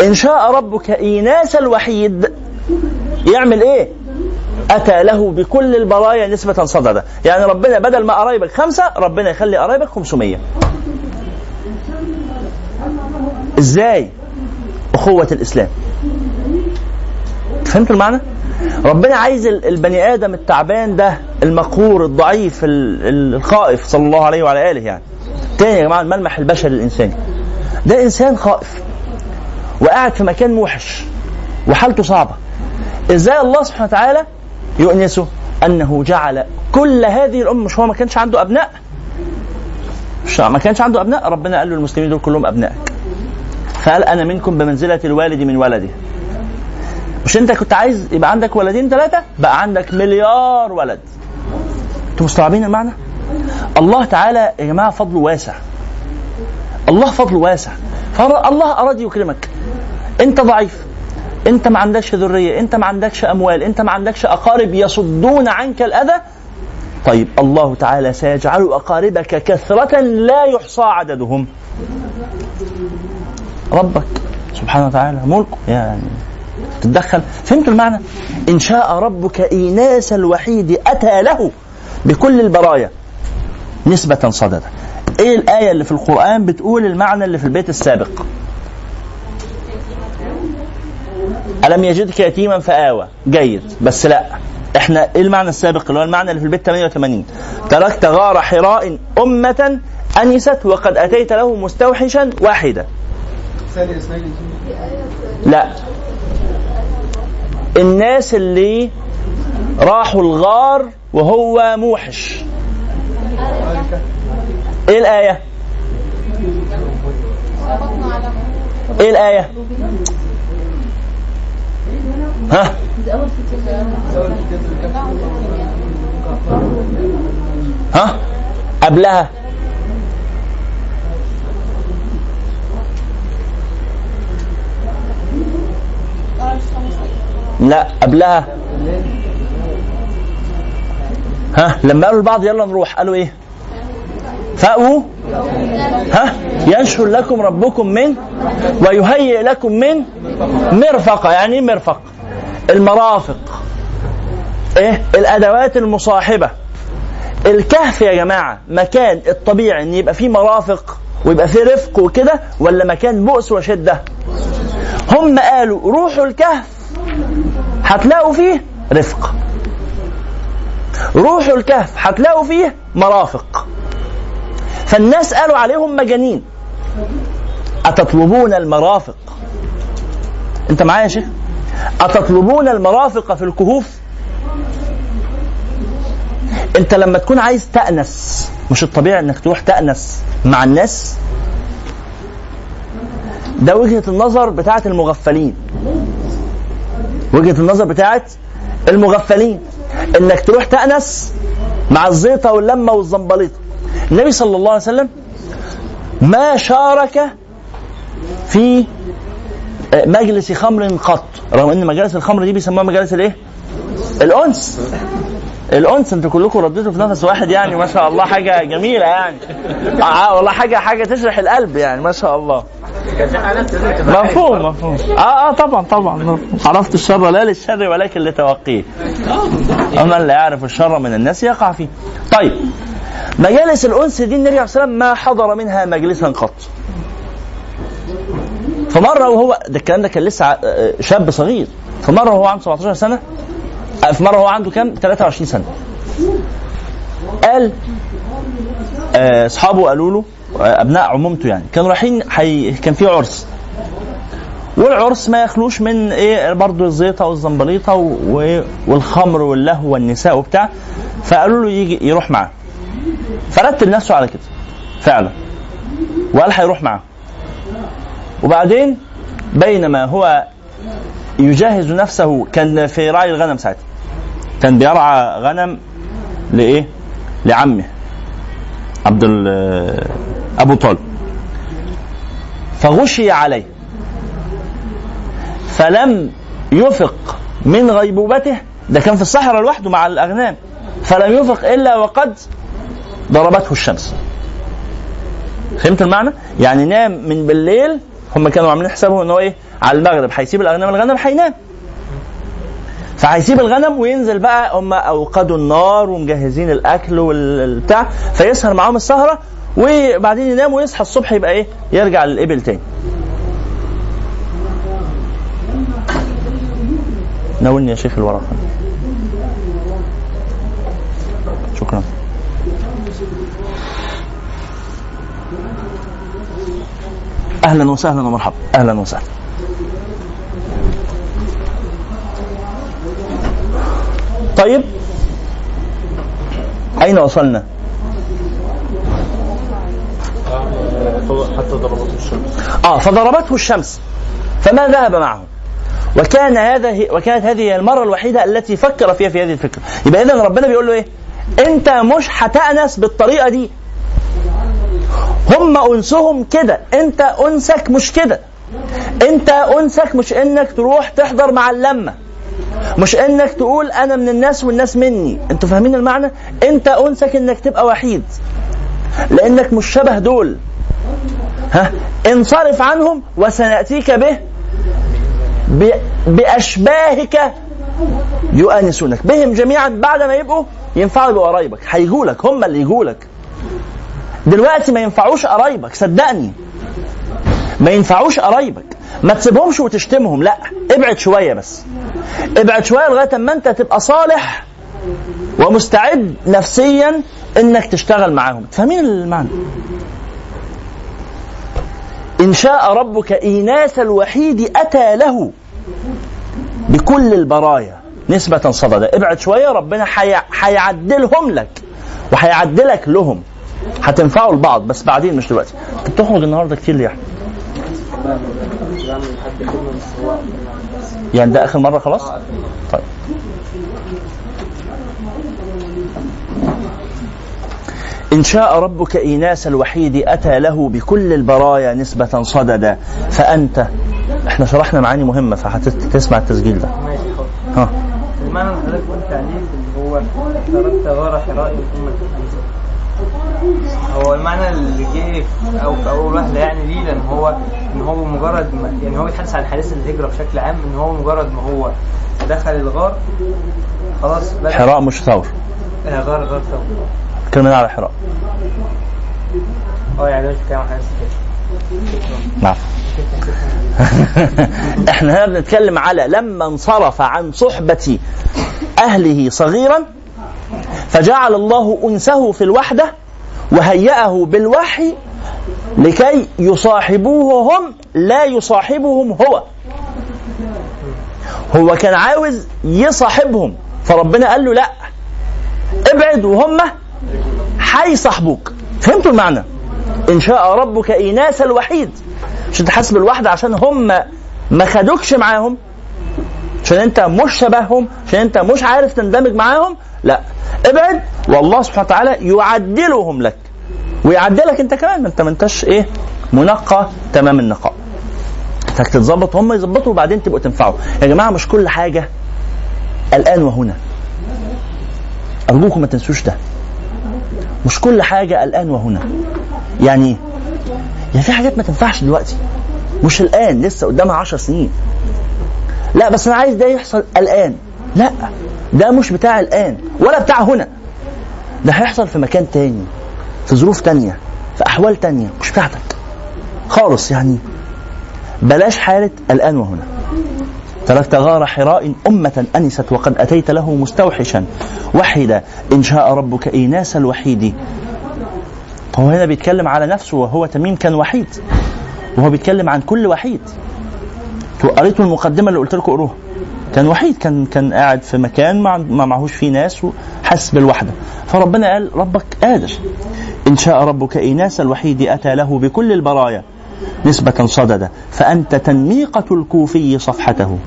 إن شاء ربك إيناس الوحيد يعمل إيه؟ أتى له بكل البرايا نسبة صددا، يعني ربنا بدل ما قرايبك خمسة ربنا يخلي قرايبك 500. إزاي؟ أخوة الإسلام. فهمتوا المعنى؟ ربنا عايز ال- البني آدم التعبان ده المقهور الضعيف ال- ال- الخائف صلى الله عليه وعلى آله يعني. تاني يا جماعة الملمح البشري الإنساني. ده إنسان خائف. وقاعد في مكان موحش. وحالته صعبة. إزاي الله سبحانه وتعالى يؤنسه؟ أنه جعل كل هذه الأمة مش هو ما كانش عنده أبناء؟ مش ما كانش عنده أبناء؟ ربنا قال له المسلمين دول كلهم أبنائك. فقال أنا منكم بمنزلة الوالد من ولده. مش أنت كنت عايز يبقى عندك ولدين ثلاثة؟ بقى عندك مليار ولد. أنتوا مستوعبين المعنى؟ الله تعالى يا جماعة فضله واسع. الله فضله واسع. فالله أراد يكرمك. أنت ضعيف. أنت ما عندكش ذرية. أنت ما عندكش أموال. أنت ما عندكش أقارب يصدون عنك الأذى. طيب الله تعالى سيجعل أقاربك كثرة لا يحصى عددهم. ربك سبحانه وتعالى ملكه. يعني تتدخل. فهمت المعنى؟ إن شاء ربك إيناس الوحيد أتى له بكل البرايا نسبة صددا إيه الآية اللي في القرآن بتقول المعنى اللي في البيت السابق؟ ألم يجدك يتيما فآوى. جيد. بس لا. إحنا إيه المعنى السابق؟ اللي هو المعنى اللي في البيت 88 تركت غار حراء أمة أنست وقد أتيت له مستوحشا واحدا. لا الناس اللي راحوا الغار وهو موحش إيه الآية؟ إيه الآية؟ ها؟ ها؟ قبلها لا قبلها. ها لما قالوا البعض يلا نروح قالوا إيه؟ فأووا ها؟ ينشر لكم ربكم من ويهيئ لكم من مرفقة يعني إيه مرفق؟ المرافق. إيه؟ الأدوات المصاحبة. الكهف يا جماعة مكان الطبيعي إن يبقى فيه مرافق ويبقى فيه رفق وكده ولا مكان بؤس وشدة؟ هم قالوا روحوا الكهف هتلاقوا فيه رفق. روحوا الكهف هتلاقوا فيه مرافق. فالناس قالوا عليهم مجانين. أتطلبون المرافق؟ أنت معايا يا شيخ؟ أتطلبون المرافق في الكهوف؟ أنت لما تكون عايز تأنس مش الطبيعي أنك تروح تأنس مع الناس ده وجهة النظر بتاعت المغفلين. وجهة النظر بتاعت المغفلين. إنك تروح تأنس مع الزيطة واللمة والزنبليطة. النبي صلى الله عليه وسلم ما شارك في مجلس خمر قط. رغم إن مجالس الخمر دي بيسموها مجالس الإيه؟ الأنس. الأنس أنتوا كلكم رديتوا في نفس واحد يعني ما شاء الله حاجة جميلة يعني. آه والله حاجة حاجة تشرح القلب يعني ما شاء الله. مفهوم مفهوم. آه آه طبعا طبعا. عرفت الشر لا للشر ولكن لتوقيه. ومن لا يعرف الشر من الناس يقع فيه. طيب مجالس الأنس دي النبي عليه الصلاة والسلام ما حضر منها مجلسا قط. فمرة وهو ده الكلام ده كان لسه شاب صغير. فمرة وهو عنده 17 سنة في مره هو عنده كام؟ 23 سنة. قال أصحابه قالوا له أبناء عمومته يعني. كانوا رايحين حي... كان في عرس. والعرس ما يخلوش من إيه برضه الزيطة والزنبليطة و... والخمر واللهو والنساء وبتاع. فقالوا له يجي يروح معاه. فرتب نفسه على كده. فعلا. وقال هيروح معاه. وبعدين بينما هو يجهز نفسه كان في راعي الغنم ساعتها. كان بيرعى غنم لإيه؟ لعمه. عبد أبو طالب. فغشي عليه. فلم يفق من غيبوبته. ده كان في الصحراء لوحده مع الأغنام. فلم يفق إلا وقد ضربته الشمس. فهمت المعنى؟ يعني نام من بالليل هم كانوا عاملين حسابهم إن هو إيه؟ على المغرب. هيسيب الأغنام الغنم هينام. فهيسيب الغنم وينزل بقى هم أوقدوا النار ومجهزين الأكل والبتاع فيسهر معاهم السهرة وبعدين ينام ويصحى الصبح يبقى إيه؟ يرجع للإبل تاني. ناولني يا شيخ الورقه. شكرا. أهلا وسهلا ومرحبا أهلا وسهلا. طيب؟ أين وصلنا؟
حتى ضربته الشمس
آه فضربته الشمس. فما ذهب معه؟ وكان هذا وكانت هذه هي المرة الوحيدة التي فكر فيها في هذه الفكرة. يبقى إذا ربنا بيقول له إيه؟ أنت مش هتأنس بالطريقة دي. هم أنسهم كده. أنت أنسك مش كده. أنت أنسك مش إنك تروح تحضر مع اللمة. مش انك تقول أنا من الناس والناس مني. أنتوا فاهمين المعنى؟ انت انسك انك تبقى وحيد. لانك مش شبه دول. ها؟ انصرف عنهم وسنأتيك به بأشباهك يؤانسونك. بهم جميعا بعد ما يبقوا ينفعوا يبقوا قرايبك. هيجوا لك هم اللي يجوا لك دلوقتي ما ينفعوش قرايبك صدقني. ما ينفعوش قرايبك. ما تسيبهمش وتشتمهم لا ابعد شوية بس. ابعد شوية لغاية أما أنت تبقى صالح ومستعد نفسيا إنك تشتغل معاهم. فاهمين المعنى؟ إن شاء ربك إيناس الوحيد أتى له بكل البرايا. نسبة صددة. ابعد شوية ربنا هيعدلهم لك وهيعدلك لهم. هتنفعوا لبعض بس بعدين مش دلوقتي. أنت بتخرج النهارده كتير ليه؟ يعني ده آخر مرة خلاص؟ طيب. إن شاء ربك إيناس الوحيد أتى له بكل البرايا نسبة صددا فأنت إحنا شرحنا معاني مهمة فهتسمع التسجيل ده. ها.
المعنى اللي حضرتك قلت عليه اللي هو تركت غار حراء هو المعنى اللي جه أو في أول وهله يعني ليه لأن هو إن هو مجرد ما يعني هو بيتحدث عن حديث الهجرة بشكل عام إن هو مجرد ما هو دخل الغار خلاص
حراء مش ثور.
آه، غار غار ثور.
كلمة على حراء.
آه يعني مش بتكلم عن حديث الهجرة.
نعم. *laughs* إحنا هنا بنتكلم على لما انصرف عن صحبة أهله صغيرا فجعل الله أنسه في الوحدة وهيأه بالوحي لكي يصاحبوه هم لا يصاحبهم هو. هو كان عاوز يصاحبهم فربنا قال له لا ابعد وهم هيصاحبوك. فهمتوا المعنى؟ إن شاء ربك ايناس الوحيد. مش أنت حاسس بالوحده عشان هم ما خدوكش معاهم؟ عشان أنت مش شبههم؟ عشان أنت مش عارف تندمج معاهم؟ لا. إبعد. والله سبحانه وتعالى يعدلهم لك. ويعدلك أنت كمان. ما أنت ما أنتش إيه؟ منقى تمام النقاء. إنك تتظبط. هم يظبطوا وبعدين تبقوا تنفعوا. يا جماعة مش كل حاجة الآن وهنا. أرجوكم ما تنسوش ده. مش كل حاجة الآن وهنا. يعني؟ يعني في حاجات ما تنفعش دلوقتي. مش الآن. لسه قدامها عشر سنين. لا بس أنا عايز ده يحصل الآن. لا ده مش بتاع الآن ولا بتاع هنا. ده هيحصل في مكان تاني في ظروف تانية في أحوال تانية مش بتاعتك. خالص يعني. بلاش حالة الآن وهنا. تركت غار حراء أمة أنست وقد أتيت له مستوحشا. وحدا إن شاء ربك إيناس الوحيد. هو هنا بيتكلم على نفسه وهو تميم كان وحيد. وهو بيتكلم عن كل وحيد. أنتوا قريتوا المقدمة اللي قلت لكم قروها كان وحيد كان كان قاعد في مكان ما معهوش فيه ناس وحس بالوحدة. فربنا قال ربك قادر. إن شاء ربك إيناس الوحيد أتى له بكل البرايا نسبة صددا. فأنت تنميقة الكوفي صفحته.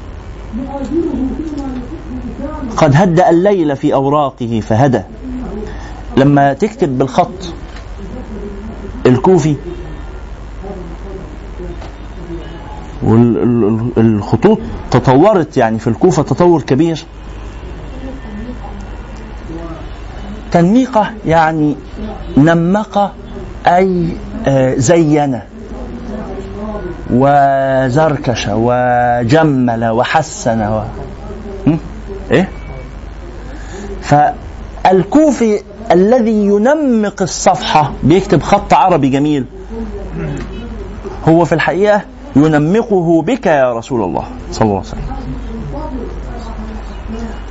قد هدأ الليل في أوراقه فهدى. لما تكتب بالخط الكوفي والخطوط تطورت يعني في الكوفة تطور كبير تنميقة يعني نمق أي آه، زين وزركش وجمل وحسن و... م? إيه فالكوفي الذي ينمق الصفحة بيكتب خط عربي جميل هو في الحقيقة ينمقه بك يا رسول الله. صلى الله عليه وسلم.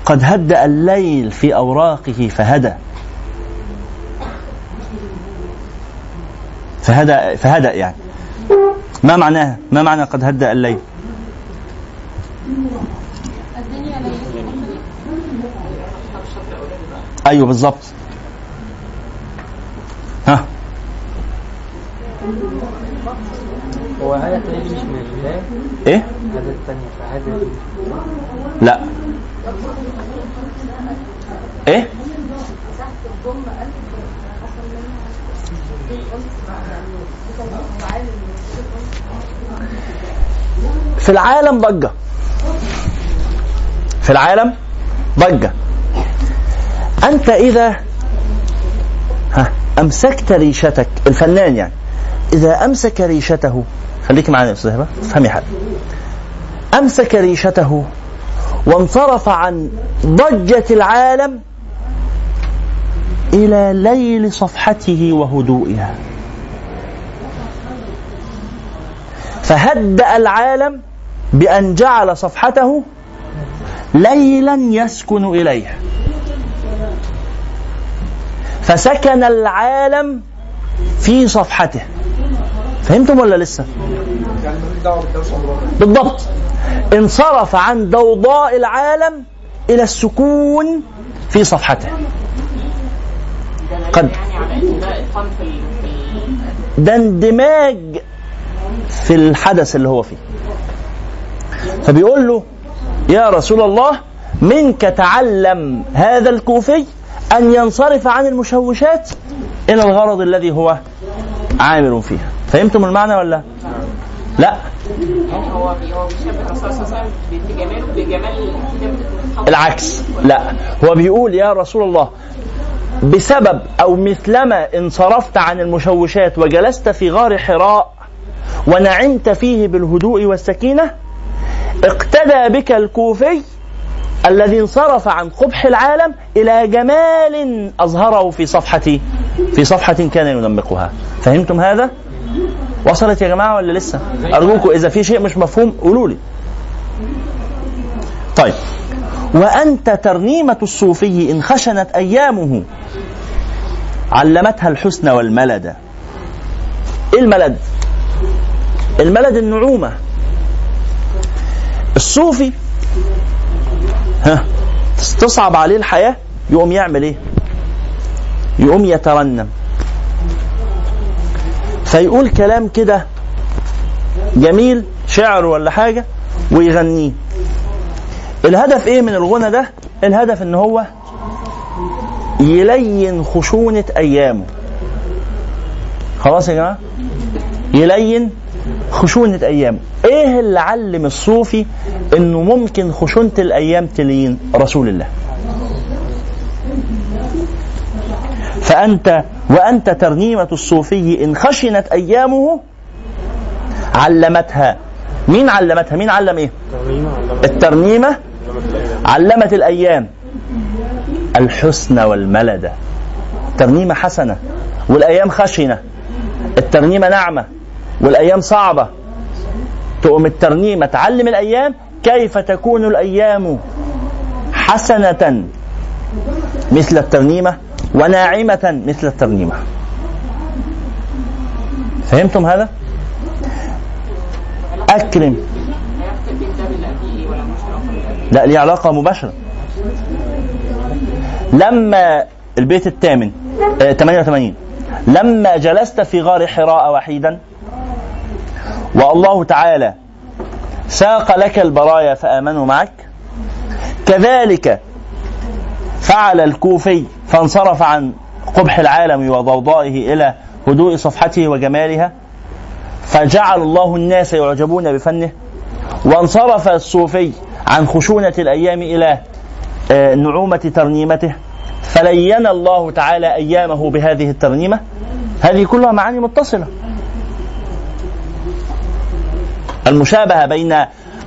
قد هدأ الليل في أوراقه فهدى. فهدأ فهدأ يعني. ما معناها؟ ما معنى قد هدأ الليل؟ أيوه بالظبط ها.
هو هذا التاني مش من الله
إيه؟
هذا التاني فهذا
لا إيه؟ في العالم ضجة في العالم ضجة أنت اذا ها أمسكت ريشتك الفنان يعني إذا أمسك ريشته خليك معايا يا أستاذ افهمي حاجة. أمسك ريشته وانصرف عن ضجة العالم إلى ليل صفحته وهدوئها. فهدأ العالم بأن جعل صفحته ليلا يسكن إليه فسكن العالم في صفحته. فهمتم ولا لسه؟ بالضبط. انصرف عن ضوضاء العالم إلى السكون في صفحته. قد ده اندماج في الحدث اللي هو فيه. فبيقول له يا رسول الله منك تعلم هذا الكوفي أن ينصرف عن المشوشات إلى الغرض الذي هو عامل فيها. فهمتم المعنى ولا؟ لا.
هو هو بيشبه الرسول صلى الله عليه وسلم بجمال
العكس. لا. هو بيقول يا رسول الله بسبب أو مثلما انصرفت عن المشوشات وجلست في غار حراء ونعمت فيه بالهدوء والسكينة اقتدى بك الكوفي الذي انصرف عن قبح العالم إلى جمال أظهره في صفحه في صفحة كان ينمقها. فهمتم هذا؟ وصلت يا جماعة ولا لسه؟ أرجوكم إذا في شيء مش مفهوم قولوا لي. طيب. وأنت ترنيمة الصوفي إن خشنت أيامه علمتها الحسن والملد. إيه الملد؟ الملد النعومة. الصوفي ها تصعب عليه الحياة يقوم يعمل إيه؟ يقوم يترنم. فيقول كلام كده جميل شعر ولا حاجة ويغنيه. الهدف إيه من الغنى ده؟ الهدف إن هو يلين خشونة أيامه. خلاص يا جماعة؟ يلين خشونة أيامه. إيه اللي علم الصوفي إنه ممكن خشونة الأيام تلين رسول الله؟ فأنت وأنت ترنيمة الصوفي إن خشنت أيامه علمتها. مين علمتها؟ مين علم إيه؟ الترنيمة علمت الأيام. الحسن والملدة ترنيمة حسنة. والأيام خشنة. الترنيمة نعمة والأيام صعبة. تقوم الترنيمة تعلم الأيام كيف تكون الأيام حسنة. مثل الترنيمة وناعمة مثل الترنيمة. فهمتم هذا؟ أكرم. لا ليه علاقة مباشرة. لما البيت الثامن آه 88 لما جلست في غار حراء وحيدا والله تعالى ساق لك البرايا فآمنوا معك كذلك فعل الكوفي فانصرف عن قبح العالم وضوضائه إلى هدوء صفحته وجمالها فجعل الله الناس يعجبون بفنه وانصرف الصوفي عن خشونة الأيام إلى آه، نعومة ترنيمته فلين الله تعالى أيامه بهذه الترنيمة. هذه كلها معاني متصلة. المشابهة بين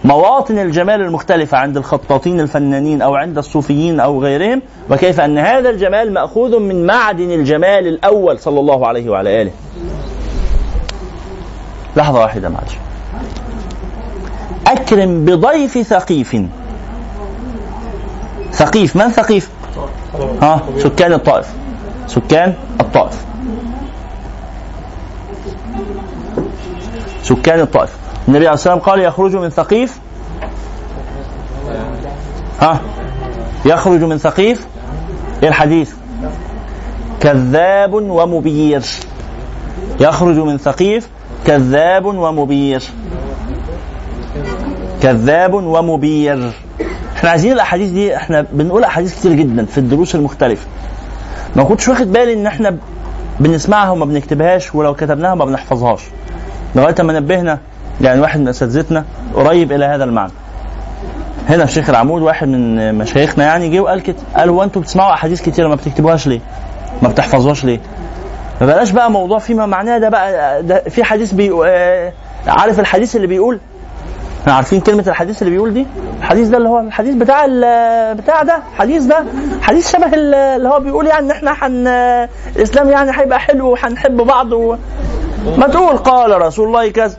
مواطن الجمال المختلفة عند الخطاطين الفنانين أو عند الصوفيين أو غيرهم وكيف أن هذا الجمال مأخوذ من معدن الجمال الأول صلى الله عليه وعلى آله. لحظة واحدة معلش. أكرم بضيف ثقيف. ثقيف من ثقيف؟ ها سكان الطائف. سكان الطائف. سكان الطائف. النبي عليه الصلاة والسلام قال يخرج من ثقيف. ها؟ يخرج من ثقيف. إيه الحديث؟ كذاب ومبير. يخرج من ثقيف. كذاب ومبير. كذاب ومبير. إحنا عايزين الأحاديث دي إحنا بنقول أحاديث كتير جدا في الدروس المختلفة. ما كنتش واخد بالي إن إحنا بنسمعها وما بنكتبهاش ولو كتبناها ما بنحفظهاش. لغاية ما نبهنا يعني واحد من أساتذتنا قريب إلى هذا المعنى هنا في شيخ العمود واحد من مشايخنا يعني جه وقال كده قال هو أنتوا بتسمعوا أحاديث كتيرة ما بتكتبوهاش ليه؟ ما بتحفظوهاش ليه؟ ما بلاش بقى موضوع فيما معناه ده بقى ده في حديث بي آه، عارف الحديث اللي بيقول إحنا عارفين كلمة الحديث اللي بيقول دي؟ الحديث ده اللي هو الحديث بتاع بتاع ده، حديث ده حديث شبه ال- اللي هو بيقول يعني ان إحنا حن الإسلام يعني هيبقى حلو وهنحب بعض و... ما تقول قال رسول الله كذا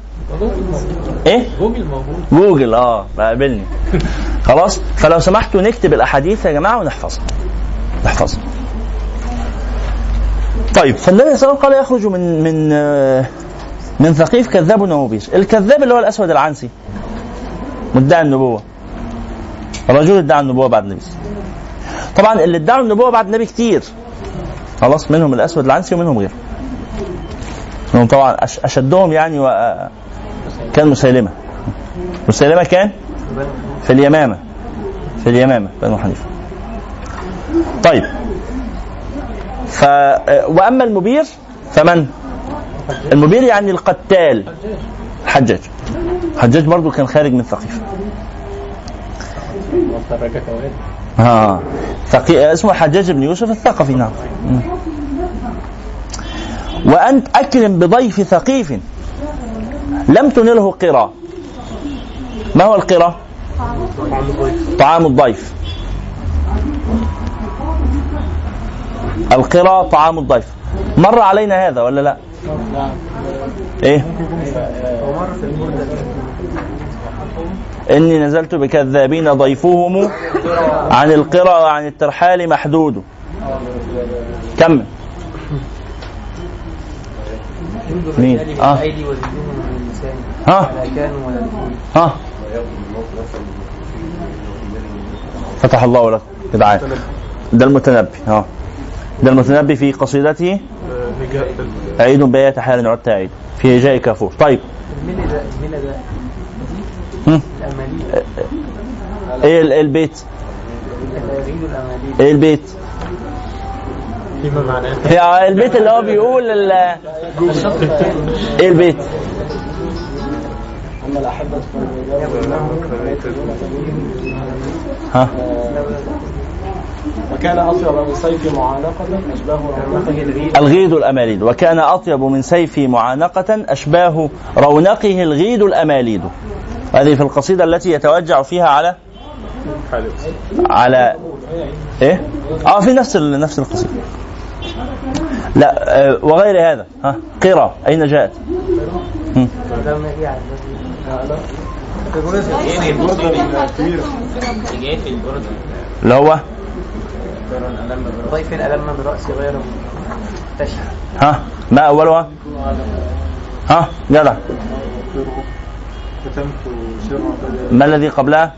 إيه؟
جوجل موجود.
جوجل آه بقابلني *laughs* خلاص؟ فلو سمحتوا نكتب الأحاديث يا جماعة ونحفظها. نحفظها. طيب فالنبي صلى الله عليه وسلم قال يخرج من من آه، من ثقيف كذاب ومبيش الكذاب اللي هو الأسود العنسي. مدعي النبوة. رجل ادعى النبوة بعد النبي. طبعا اللي ادعوا النبوة بعد النبي كتير. خلاص منهم الأسود العنسي ومنهم غيره. منهم طبعا أشدهم يعني و... كان مسيلمة. مسيلمة كان في اليمامة. في اليمامة بنو حنيفة. طيب. ف وأما المبير فمن؟ المبير يعني القتال. حجاج. حجاج برضو كان خارج من ثقيف ها ثقي... اسمه حجاج بن يوسف الثقفي نعم. وأنت أكرم بضيف ثقيف. لم تنله قرى ما هو القرى؟ طعام الضيف القرى طعام الضيف مر علينا هذا ولا لا؟ إيه؟ إني نزلت بكذابين ضيفهم عن القرى وعن الترحال محدود كمل مين؟
آه
ها؟ ها؟ فتح الله لك جدعان ده المتنبي ها. ده المتنبي في قصيدته؟ عيد بيات حال عدت عيد. في هجاء كافور طيب.
ده ده. الاماليل
إيه ال- إيه البيت؟ إيه البيت؟
فيما معناه؟
البيت اللي هو بيقول ال- إيه البيت؟ ها؟
وكان أطيب من سيف معانقة أشباه رونقه
الغيد. الأماليد. وكان أطيب من سيف معانقة أشباه رونقه الغيد الأماليد. هذه في القصيدة التي يتوجع فيها على على إيه؟ آه في نفس ال- نفس القصيدة. لا آه وغير هذا. ها قرى أين جاءت؟ اللي هو؟
ضيف ألم برأسي غير تشهى
ها؟ ما أولها؟ ها؟ جدع ما الذي قبلها؟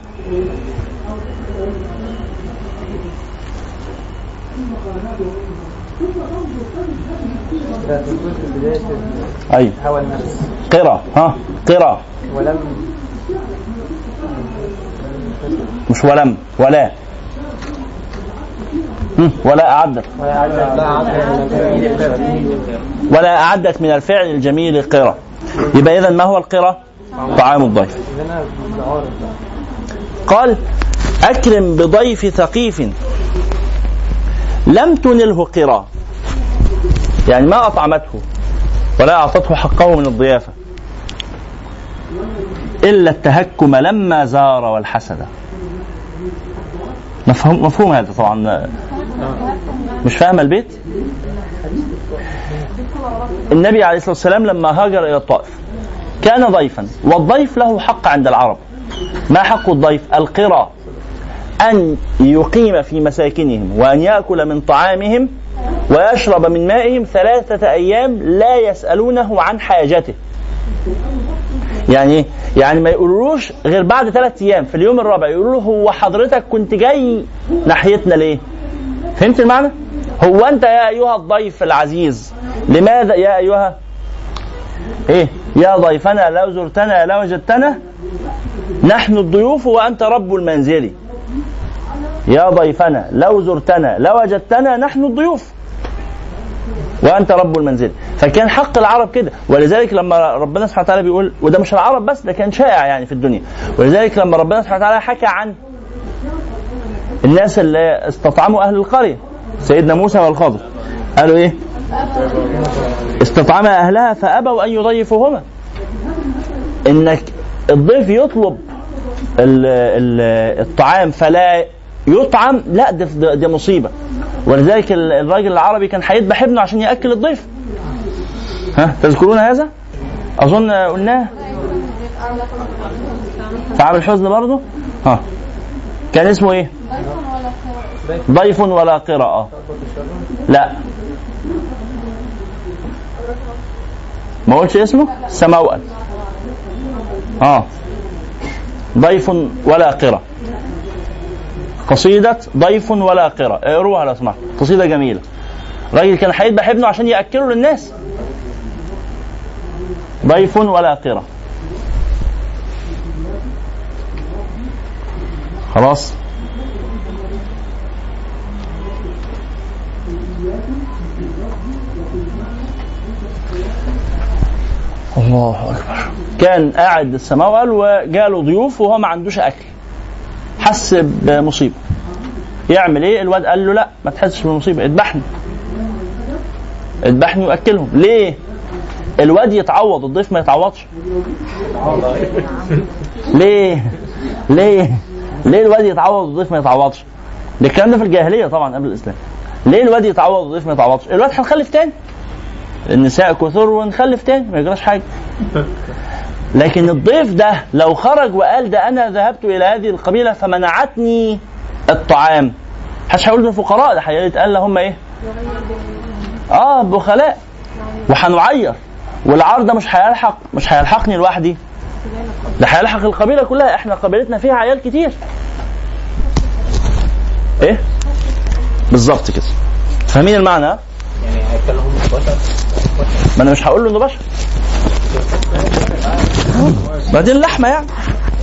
أي.
هوى النفس
قرى ها؟ قرى
ولم.
مش ولم ولا. ولا أعدت.
ولا
أعدت. من الفعل الجميل قرى يبقى إذا ما هو القرى؟ طعام الضيف. قال أكرم بضيف ثقيف. لم تنله قرى يعني ما أطعمته ولا أعطته حقه من الضيافة. إلا التهكم لما زار والحسد. مفهوم مفهوم هذا طبعا. مش فاهم البيت؟ النبي عليه الصلاة والسلام لما هاجر إلى الطائف كان ضيفا والضيف له حق عند العرب. ما حق الضيف؟ القرى أن يقيم في مساكنهم وأن يأكل من طعامهم ويشرب من مائهم ثلاثة أيام لا يسألونه عن حاجته. يعني إيه؟ يعني ما يقولوش غير بعد ثلاثة أيام في اليوم الرابع يقولوا له هو حضرتك كنت جاي ناحيتنا ليه؟ فهمت المعنى؟ هو أنت يا أيها الضيف العزيز لماذا يا أيها إيه؟ يا ضيفنا لو زرتنا لوجدتنا نحن الضيوف وأنت رب المنزل يا ضيفنا لو زرتنا لوجدتنا نحن الضيوف وأنت رب المنزل. فكان حق العرب كده. ولذلك لما ربنا سبحانه وتعالى بيقول وده مش العرب بس ده كان شائع يعني في الدنيا. ولذلك لما ربنا سبحانه وتعالى حكى عن الناس اللي استطعموا أهل القرية سيدنا موسى والخضر قالوا إيه؟ استطعم أهلها فأبوا أن يضيفوهما. إنك الضيف يطلب ال- ال- الطعام فلا يطعم لا دي دي مصيبة. ولذلك ال- الراجل العربي كان هيذبح ابنه عشان يأكل الضيف. ها تذكرون هذا؟ أظن قلناه. عام الحزن برضه. ها. كان اسمه إيه؟ ضيف ولا قراءة. لا. ما قلتش اسمه؟ سموأل آه ضيف ولا قرى قصيدة ضيف ولا قرى اقروها لو سمحت. قصيدة جميلة. راجل كان هيذبح ابنه عشان يأكله للناس. ضيف ولا قرى خلاص؟ الله أكبر. كان قاعد السماوال وجاله ضيوف وهو ما عندوش أكل. حس بمصيبة. يعمل إيه؟ الواد قال له لا ما تحسش بمصيبة اذبحني اذبحني وأكلهم. ليه؟ الواد يتعوض الضيف ما يتعوضش. ليه؟ ليه؟ ليه الواد يتعوض والضيف ما يتعوضش؟ ده الكلام ده في الجاهلية طبعا قبل الإسلام. ليه الواد يتعوض والضيف ما يتعوضش؟ الواد هنخلف تاني. النساء كثر ونخلف تاني ما يجراش حاجة. لكن الضيف ده لو خرج وقال ده أنا ذهبت إلى هذه القبيلة فمنعتني الطعام. محدش هيقول دول فقراء ده هيتقال هم إيه؟ آه بخلاء. وهنعير. والعار ده مش هيلحق مش هيلحقني لوحدي. ده هيلحق القبيلة كلها. إحنا قبيلتنا فيها عيال كتير. إيه؟ بالظبط كده. فاهمين المعنى؟
يعني هيكلهم بشر؟
ما أنا مش هقول له إنه بشر. ما دي اللحمه يعني.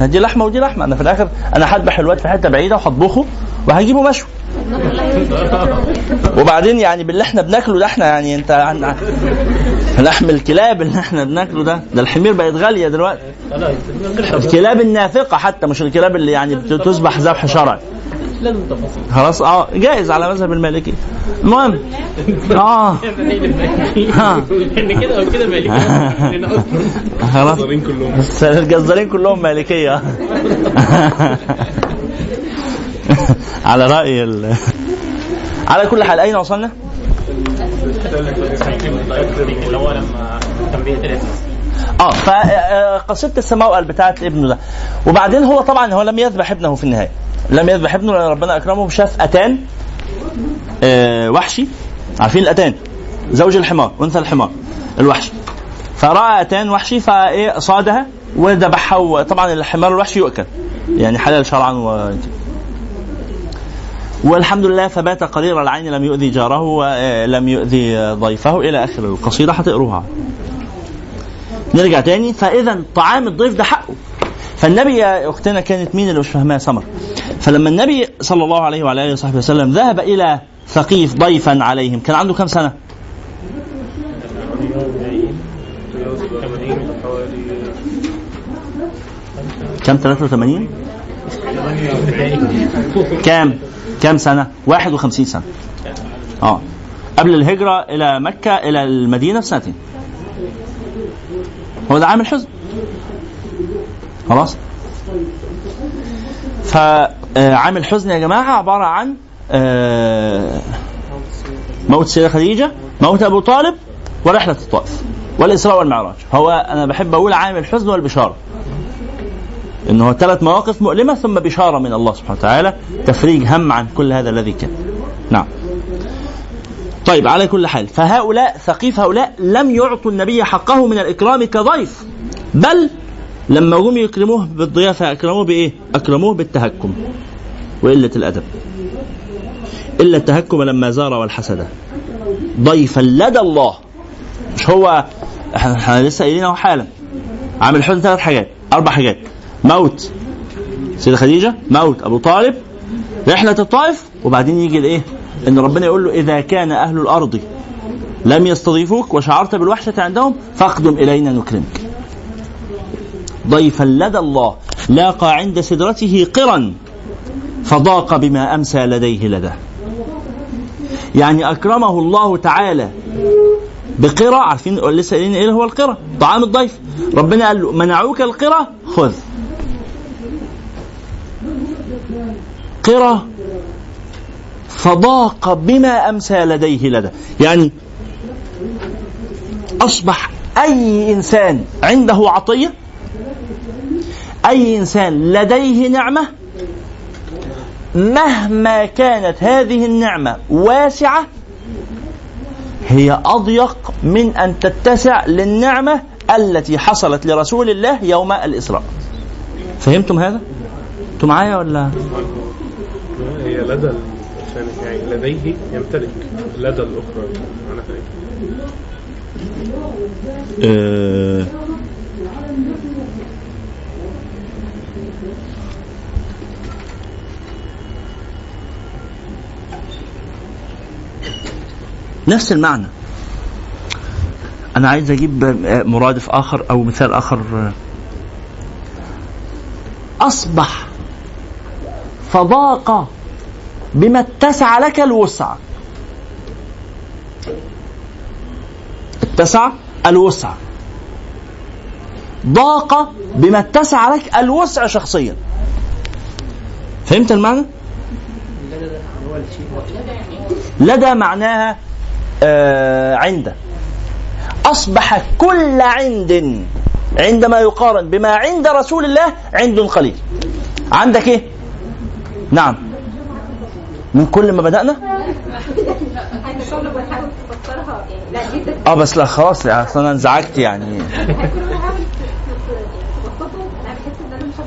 دي لحمة ودي لحمة. أنا في الآخر أنا هذبح الواد في حتة بعيدة وهطبخه وهجيبه مشوي. وبعدين يعني باللي إحنا بناكله ده إحنا يعني أنت لحم الكلاب اللي إحنا بناكله ده. ده الحمير بقت غالية دلوقتي. الكلاب النافقة حتى مش الكلاب اللي يعني بتذبح ذبح شرعي.
لازم تفاصيل.
خلاص آه جائز على مذهب المالكي المهم *laughs* آه. *laughs* ها.
ان كده أو كده مالك لأن أصلا
خلاص. بس الجزارين كلهم مالكيه *laughs* على رأي ال... على كل حال أين وصلنا؟
اللي هو لما كان بيقتل ابنه
آه فقصيده السماء بتاعت ابنه ده. وبعدين هو طبعا هو لم يذبح ابنه في النهاية. لم يذبح ابنه لأن ربنا أكرمه شاف أتان آه وحشي. عارفين الأتان؟ زوج الحمار أنثى الحمار الوحشي فرأى أتان وحشي فإيه صادها وذبحها وطبعا الحمار الوحشي يؤكل. يعني حلال شرعا و والحمد لله فبات قرير العين لم يؤذي جاره ولم يؤذي ضيفه إلى آخر القصيدة هتقروها نرجع تاني. فاذا طعام الضيف ده حقه. فالنبي يا أختنا كانت مين اللي مش فاهمها سمر. فلما النبي صلى الله عليه وعلى آله وصحبه وسلم ذهب إلى ثقيف ضيفا عليهم. كان عنده كم سنة؟ كم؟ 83 كام كام سنة؟ 51 سنة. آه. قبل الهجرة إلى مكة إلى المدينة بسنتين. هو ده عام الحزن خلاص فعام الحزن يا جماعة عبارة عن آه، موت السيدة خديجة موت أبو طالب ورحلة الطائف والإسراء والمعراج هو أنا بحب أقول عام الحزن والبشارة انه ثلاث مواقف مؤلمة ثم بشارة من الله سبحانه وتعالى تفريج هم عن كل هذا الذي كان. نعم. طيب على كل حال فهؤلاء ثقيف هؤلاء لم يعطوا النبي حقه من الإكرام كضيف بل لما جم يكرموه بالضيافة أكرموه بإيه؟ أكرموه بالتهكم وقله الأدب. إلا التهكم لما زار والحسد. ضيفا لدى الله مش هو إحنا لسه قايلين أهو حالا عامل الحزن ثلاث حاجات أربع حاجات موت سيدة خديجة موت أبو طالب رحلة الطائف وبعدين يجي الإيه؟ إن ربنا يقول له إذا كان أهل الأرض لم يستضيفوك وشعرت بالوحشة عندهم فاقدم إلينا نكرمك ضيفا لدى الله لاقى عند سدرته قرا فضاق بما أمسى لديه لدى. يعني أكرمه الله تعالى بقرى عارفين لسه قايلين إيه هو القرى طعام الضيف. ربنا قال له منعوك القرى خذ. قرى فضاق بما أمسى لديه لدى. يعني أصبح أي إنسان عنده عطية أي إنسان لديه نعمة مهما كانت هذه النعمة واسعة هي أضيق من أن تتسع للنعمة التي حصلت لرسول الله يوم الإسراء. فهمتم هذا؟ أنتم معايا ولا؟
هي لدى الإنسان يعني لديه يمتلك لدى الأخرى. أنا فاهم
نفس المعنى أنا عايز أجيب مرادف آخر أو مثال آخر. أصبح فضاق بما اتسع لك الوسع اتسع الوسع ضاق بما اتسع لك الوسع شخصيا فهمت المعنى؟ لدى معناها عند. أصبح كل عند عندما يقارن بما عند رسول الله عند قليل. عندك إيه؟ نعم. من كل ما بدأنا؟ آه بس لا خلاص اصل أنا انزعجت يعني.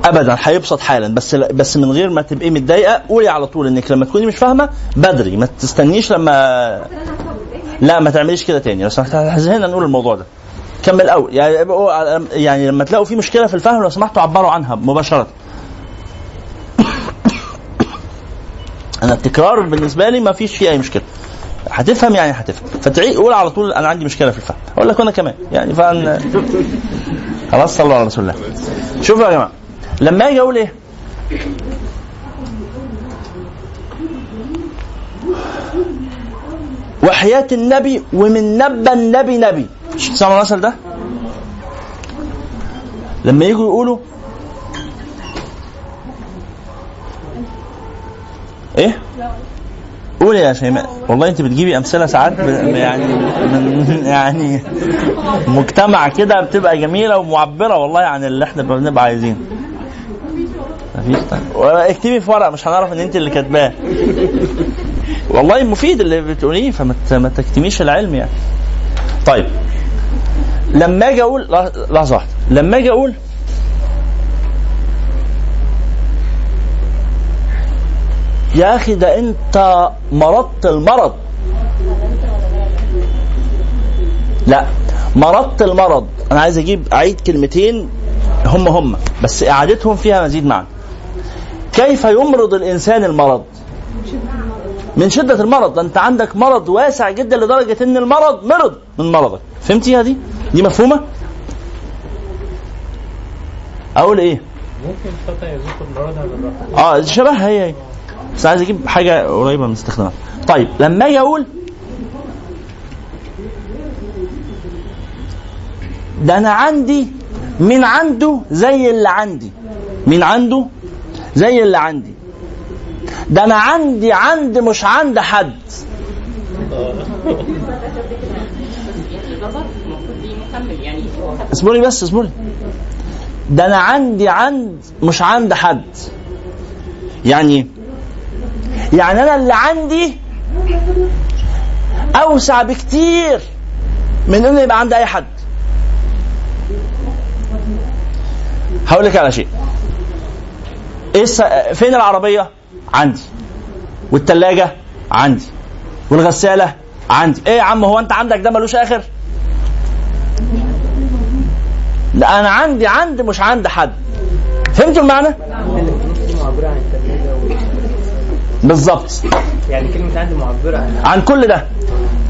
ابدا هيبسط حالا بس بس من غير ما تبقي متضايقة قولي على طول إنك لما تكوني مش فاهمة بدري ما تستنيش لما لا ما تعمليش كده تاني. لو سمحت زهقنا نقول الموضوع ده. كمل أول. يعني يعني لما تلاقوا في مشكلة في الفهم لو سمحتوا عبروا عنها مباشرة. *coughs* أنا التكرار بالنسبة لي ما فيش فيه أي مشكلة. هتفهم يعني هتفهم. فتعيد قول على طول أنا عندي مشكلة في الفهم. أقول لك وأنا كمان. يعني فان خلاص صلوا على رسول الله. شوفوا يا جماعة. لما أجي أقول إيه؟ وحياة النبي ومن نبى النبي نبي. تسمعوا المثل ده؟ لما يجوا يقولوا إيه؟ قولي يا شيماء. والله أنت بتجيبي أمثلة ساعات يعني من *laughs* يعني مجتمع كده بتبقى جميلة ومعبرة والله عن اللي إحنا بنبقى عايزينه. مفيش طيب. اكتبي في ورقة مش هنعرف إن أنت اللي كاتباه. والله مفيد اللي بتقوليه فما تكتميش العلم يعني. طيب. لما أجي أقول لح- لحظة واحدة. لما أجي أقول يا أخي ده أنت مرضت المرض. لا مرضت المرض. أنا عايز أجيب أعيد كلمتين هم هم بس إعادتهم فيها مزيد معنى. كيف يمرض الإنسان المرض؟ من شدة المرض ده أنت عندك مرض واسع جدا لدرجة إن المرض مرض من مرضك. فهمتيها دي دي مفهومة؟ أقول إيه؟
ممكن خطأ يذوق المرض
آه شبه هي هي. بس عايز أجيب حاجة قريبة من استخدامها. طيب لما أجي أقول ده أنا عندي من عنده زي اللي عندي. من عنده زي اللي عندي. ده أنا عندي عند مش عند حد اصبري بس اصبري ده أنا عندي عند مش عند حد يعني؟ يعني أنا اللي عندي اوسع بكتير من انه يبقى عند اي حد هقول لك على شيء إيه. فين العربية عندي. والثلاجه عندي. والغسالة؟ عندي. إيه يا عم هو أنت عندك ده ملوش آخر؟ لا أنا عندي عند مش عند حد. فهمتوا المعنى؟
التلاجة
بالظبط.
يعني كلمة عندي معبرة عن
عن كل ده.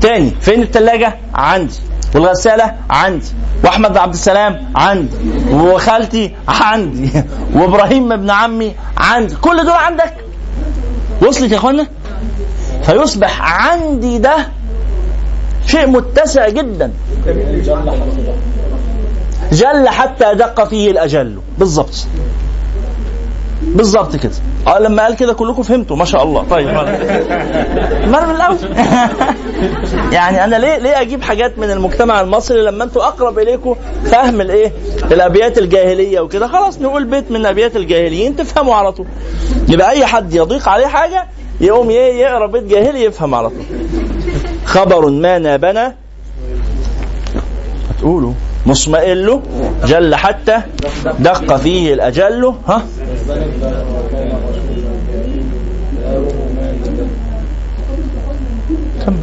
تاني فين الثلاجه عندي. والغسالة؟ عندي. وأحمد عبد السلام؟ عندي. وخالتي؟ عندي. *laughs* وإبراهيم ابن عمي؟ عندي. كل دول عندك؟ وصلت يا اخوانا فيصبح عندي ده شيء متسع جدا. جل حتى دق فيه الأجل. بالظبط بالظبط كده. آه لما قال كده كلكم فهمتوا ما شاء الله. طيب. ما أنا من الأول. *laughs* يعني أنا ليه ليه أجيب حاجات من المجتمع المصري لما أنتوا أقرب إليكم فهم الإيه؟ الأبيات الجاهلية وكده. خلاص نقول بيت من أبيات الجاهليين تفهموا على طول. يبقى أي حد يضيق عليه حاجة يقوم يقرأ بيت جاهلي يفهم على طول. خبر ما نابنا. هتقولوا. مصمئل جل حتى دق فيه الأجل ها؟ كم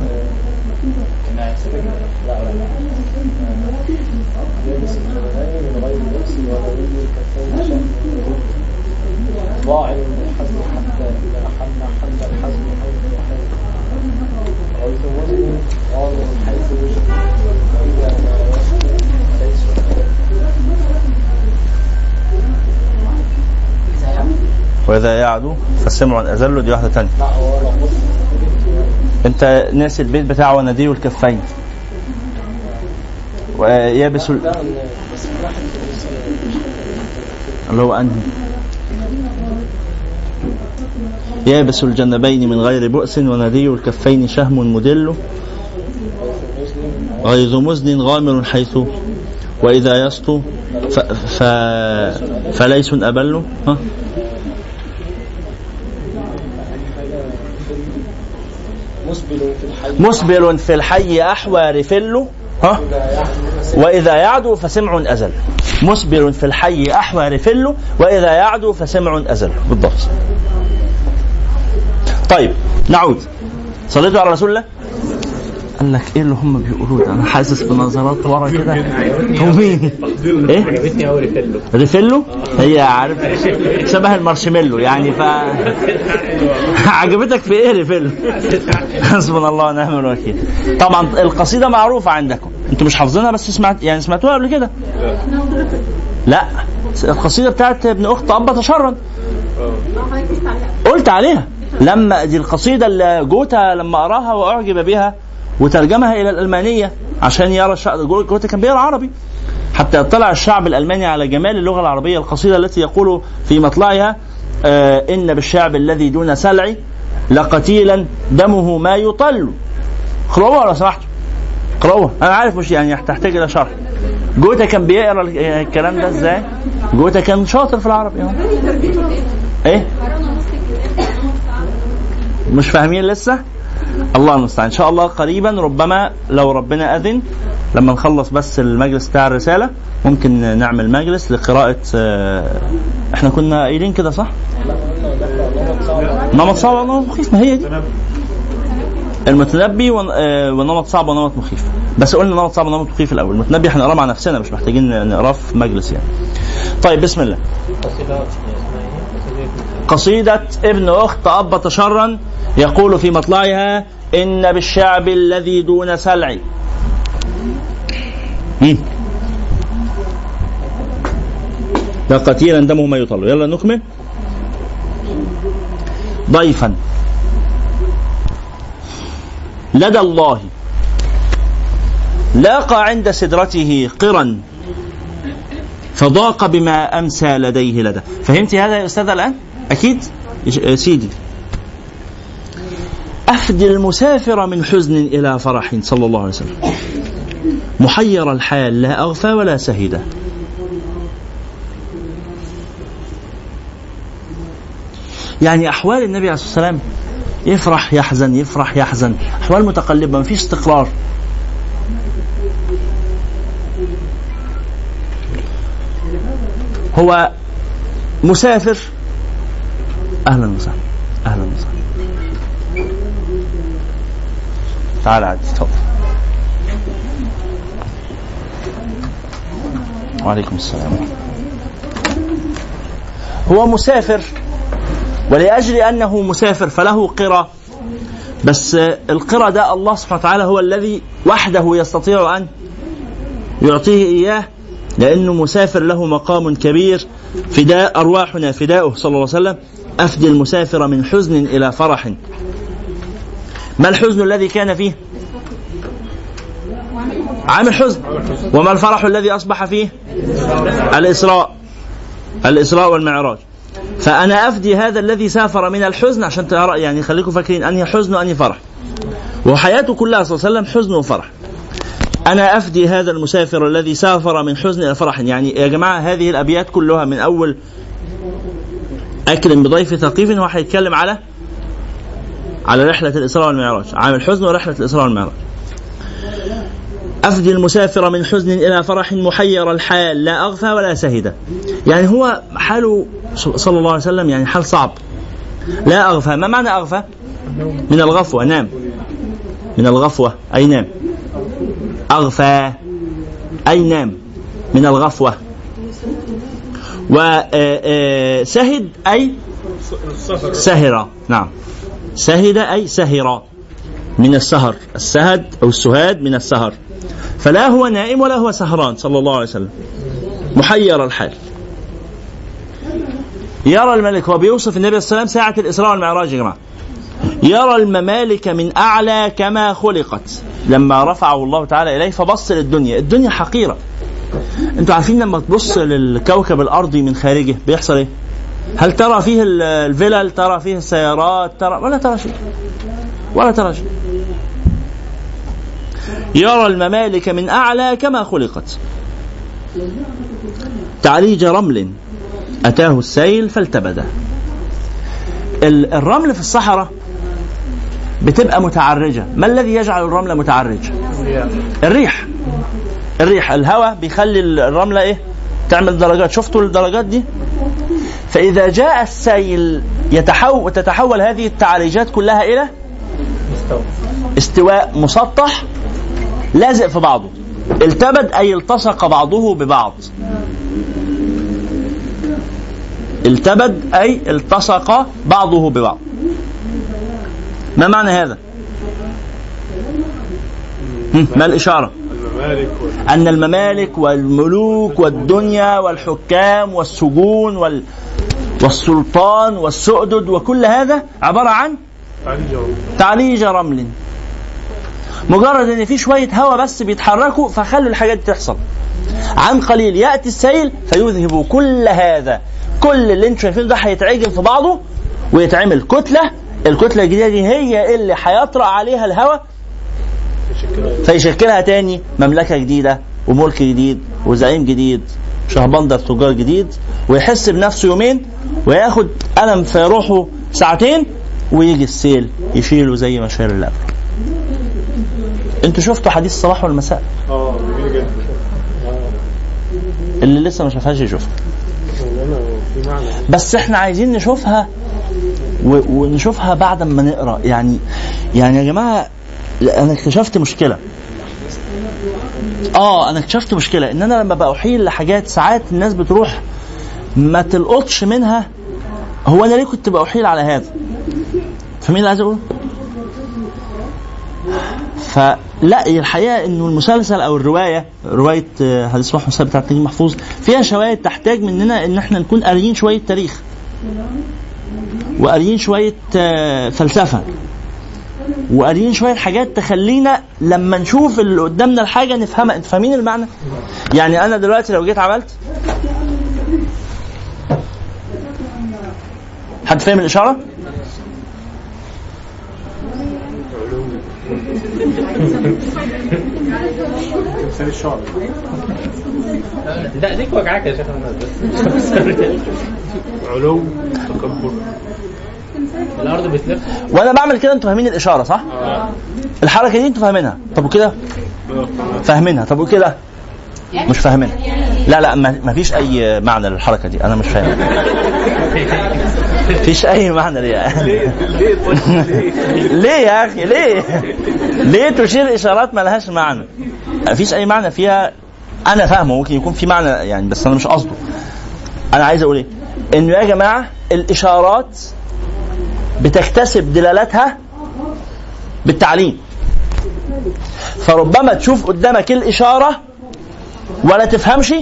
بالحزم حتى إذا حل حل الحزم حيث حيث رأيت وزن قال من حيث وجد وإذا ما وجد ليس
وإذا يعدو فالسمع أزل دي
لو بص
أنت ناسي البيت بتاع وندي الكفين. ويابس ال- اللي هو أنهي. يابس الجنبين من غير بؤس وندي الكفين شهم مدل غيظ مزن غامر حيث وإذا يسطو ف... ف... فليس أبل. ها؟
مسبل في الحي
أحوى رفل ها؟ وإذا يعدو فسمع أزل. مسبل في الحي أحوى رفل وإذا يعدو فسمع أزل. بالضبط. طيب نعود. صليتوا على رسول الله؟ قال لك إيه اللي هم بيقولوه ده؟ أنا حاسس بنظرات ورا كده. هو مين إيه؟
عجبتني ريفيلو؟
ريفيلو هي عارف شبه المارشميلو يعني ف *laughs* عجبتك في إيه ريفيلو؟ حسبنا الله ونعم الوكيل. طبعا القصيدة معروفة عندكم. أنتوا مش حافظينها بس سمعت يعني سمعتوها قبل كده؟ لا. القصيدة بتاعت ابن أخت تأبط شرا. قلت عليها. لما دي القصيدة اللي جوتا لما قراها وأعجب بها وترجمها إلى الألمانية عشان يرى الشعب جوتا كان بيقرأ عربي. حتى يطلع الشعب الألماني على جمال اللغة العربية القصيدة التي يقول في مطلعها آه إن بالشعب الذي دون سلع لقتيلا دمه ما يطل. اقرأوها لو سمحتوا. اقرأوها. أنا عارف مش يعني تحتاج إلى شرح. جوتا كان بيقرأ الكلام ده إزاي؟ جوتا كان شاطر في العربي. إيه؟ مش فاهمين لسه؟ الله المستعان. إن شاء الله قريبا ربما لو ربنا أذن لما نخلص بس المجلس بتاع الرسالة ممكن نعمل مجلس لقراءة آه، إحنا كنا قايلين كده صح؟ نمط صعب ونمط مخيف ما هي دي. المتنبي آه، ونمط صعب ونمط مخيف. بس قلنا نمط صعب ونمط مخيف الأول. المتنبي هنقراه مع نفسنا مش محتاجين نقراه في مجلس يعني. طيب بسم الله.
قصيدة
ابن أخت أب شرا يقول في مطلعها إن بالشعب الذي دون سلع. لا قتيلا دمه ما يطل. يلا نكمل. ضيفا. لدى الله لاقى عند سدرته قرا فضاق بما أمسى لديه لدى. فهمتي هذا يا أستاذ الآن؟ أكيد؟ يا سيدي. أفدي المسافر من حزن إلى فرح صلى الله عليه وسلم. محير الحال لا أغفى ولا سهيدا. يعني أحوال النبي عليه الصلاة والسلام يفرح يحزن يفرح يحزن. أحوال متقلبة ما فيش استقرار. هو مسافر أهلا وسهلا. أهلا وسهلا. تعال عادي تفضل. وعليكم السلام. هو مسافر ولأجل أنه مسافر فله قرى. بس القرى ده الله سبحانه وتعالى هو الذي وحده يستطيع أن يعطيه إياه لأنه مسافر له مقام كبير. فداء أرواحنا فداؤه صلى الله عليه وسلم. أفدي المسافر من حزن إلى فرح. ما الحزن الذي كان فيه؟ عام الحزن. وما الفرح الذي أصبح فيه؟ الإسراء. الإسراء والمعراج. فأنا أفدي هذا الذي سافر من الحزن عشان ترى يعني خليكم فاكرين أنهي حزن وأنهي فرح. وحياته كلها صلى الله عليه وسلم حزن وفرح. أنا أفدي هذا المسافر الذي سافر من حزن إلى فرح. يعني يا جماعة هذه الأبيات كلها من أول أكرم بضيف ثقيف هو هيتكلم على على رحلة الإسراء والمعراج. عام الحزن ورحلة الإسراء والمعراج. أفدي المسافر من حزن إلى فرح محير الحال. لا أغفى ولا سهد. يعني هو حاله صلى الله عليه وسلم يعني حال صعب. لا أغفى. ما معنى أغفى؟ من الغفوة. نام. من الغفوة. أي نام؟ أغفى. أي نام؟ من الغفوة. وسهد أي سهر نعم. سهد أي سهر من السهر. السهد أو السهاد من السهر. فلا هو نائم ولا هو سهران صلى الله عليه وسلم. محير الحال. يرى الملك هو بيوصف النبي صلى الله عليه وسلم ساعة الإسراء والمعراج يا جماعة. يرى الممالك من أعلى كما خلقت. لما رفعه الله تعالى إليه فبص للدنيا الدنيا حقيرة. أنتوا عارفين لما تبص للكوكب الأرضي من خارجه بيحصل إيه؟ هل ترى فيه الفلل؟ ترى فيه السيارات؟ ترى ولا ترى شيء. ولا ترى شيء. يرى الممالك من أعلى كما خلقت. تعريج رمل أتاه السيل فالتبده الرمل في الصحراء بتبقى متعرجة. ما الذي يجعل الرملة متعرجة؟ الريح. الريح الهواء بيخلي الرملة إيه؟ تعمل درجات. شفتوا الدرجات دي؟ فإذا جاء السيل يتحول تتحول هذه التعريجات كلها إلى استواء مسطح لازق في بعضه. التبد أي التصق بعضه ببعض. التبد أي التصق بعضه ببعض. ما معنى هذا؟ ما الإشارة؟
الممالك
أن الممالك والملوك والدنيا والحكام والسجون وال والسلطان والسؤدد وكل هذا عبارة عن تعريج رمل. مجرد إن في شوية هواء بس بيتحركوا فخلوا الحاجات دي تحصل. عن قليل يأتي السيل فيذهب كل هذا. كل اللي أنتم شايفينه ده هيتعجن في بعضه ويتعمل كتلة. الكتلة الجديدة دي هي اللي هيطرأ عليها الهواء فيشكلها تاني مملكة جديدة وملك جديد وزعيم جديد شهبندر تجار جديد ويحس بنفسه يومين وياخد قلم في روحه ساعتين ويجي السيل يشيله زي ما شال اللبن. أنتوا شفتوا حديث الصباح والمساء؟
آه جدا.
اللي لسه ما شافهاش يشوفها. بس إحنا عايزين نشوفها. ونشوفها بعد ما نقرأ. يعني يعني يا جماعة أنا اكتشفت مشكلة. آه أنا اكتشفت مشكلة إن أنا لما بأحيل لحاجات ساعات الناس بتروح ما تلقطش منها هو أنا ليه كنت بأحيل على هذا؟ فمين اللي عايز أقول فلا الحقيقة إنه المسلسل أو الرواية رواية حديث صباح مساء بتاعت نجيب محفوظ فيها شواهد تحتاج مننا إن إحنا نكون قاريين شوية تاريخ وقاريين شوية آه، فلسفة. وقاريين شوية حاجات تخلينا لما نشوف اللي قدامنا الحاجة نفهمها أنتوا فاهمين المعنى؟ يعني أنا دلوقتي لو جيت عملت حد فاهم الإشارة؟
تمثال الشعر
لا ديك وجعك يا شيخ *laughs* *laughs*
علو تكبر
الأرض بتلف
وأنا بعمل كده أنتوا فاهمين الإشارة صح؟ الحركة دي أنتوا فاهمينها. طب وكده؟ فاهمينها. طب وكده؟ مش فاهمينها. لا لا ما فيش أي معنى للحركة دي. أنا مش فاهم. *laughs* فيش أي معنى ليها. *laughs* ليه؟ يا أخي؟ ليه؟ ليه تشير إشارات ما لهاش معنى؟ ما فيش أي معنى فيها. أنا فاهمه ممكن يكون في معنى يعني بس أنا مش قصده. أنا عايز أقول إيه؟ انه يا جماعة الإشارات بتكتسب دلالتها بالتعليم. فربما تشوف قدامك الإشارة ولا تفهمش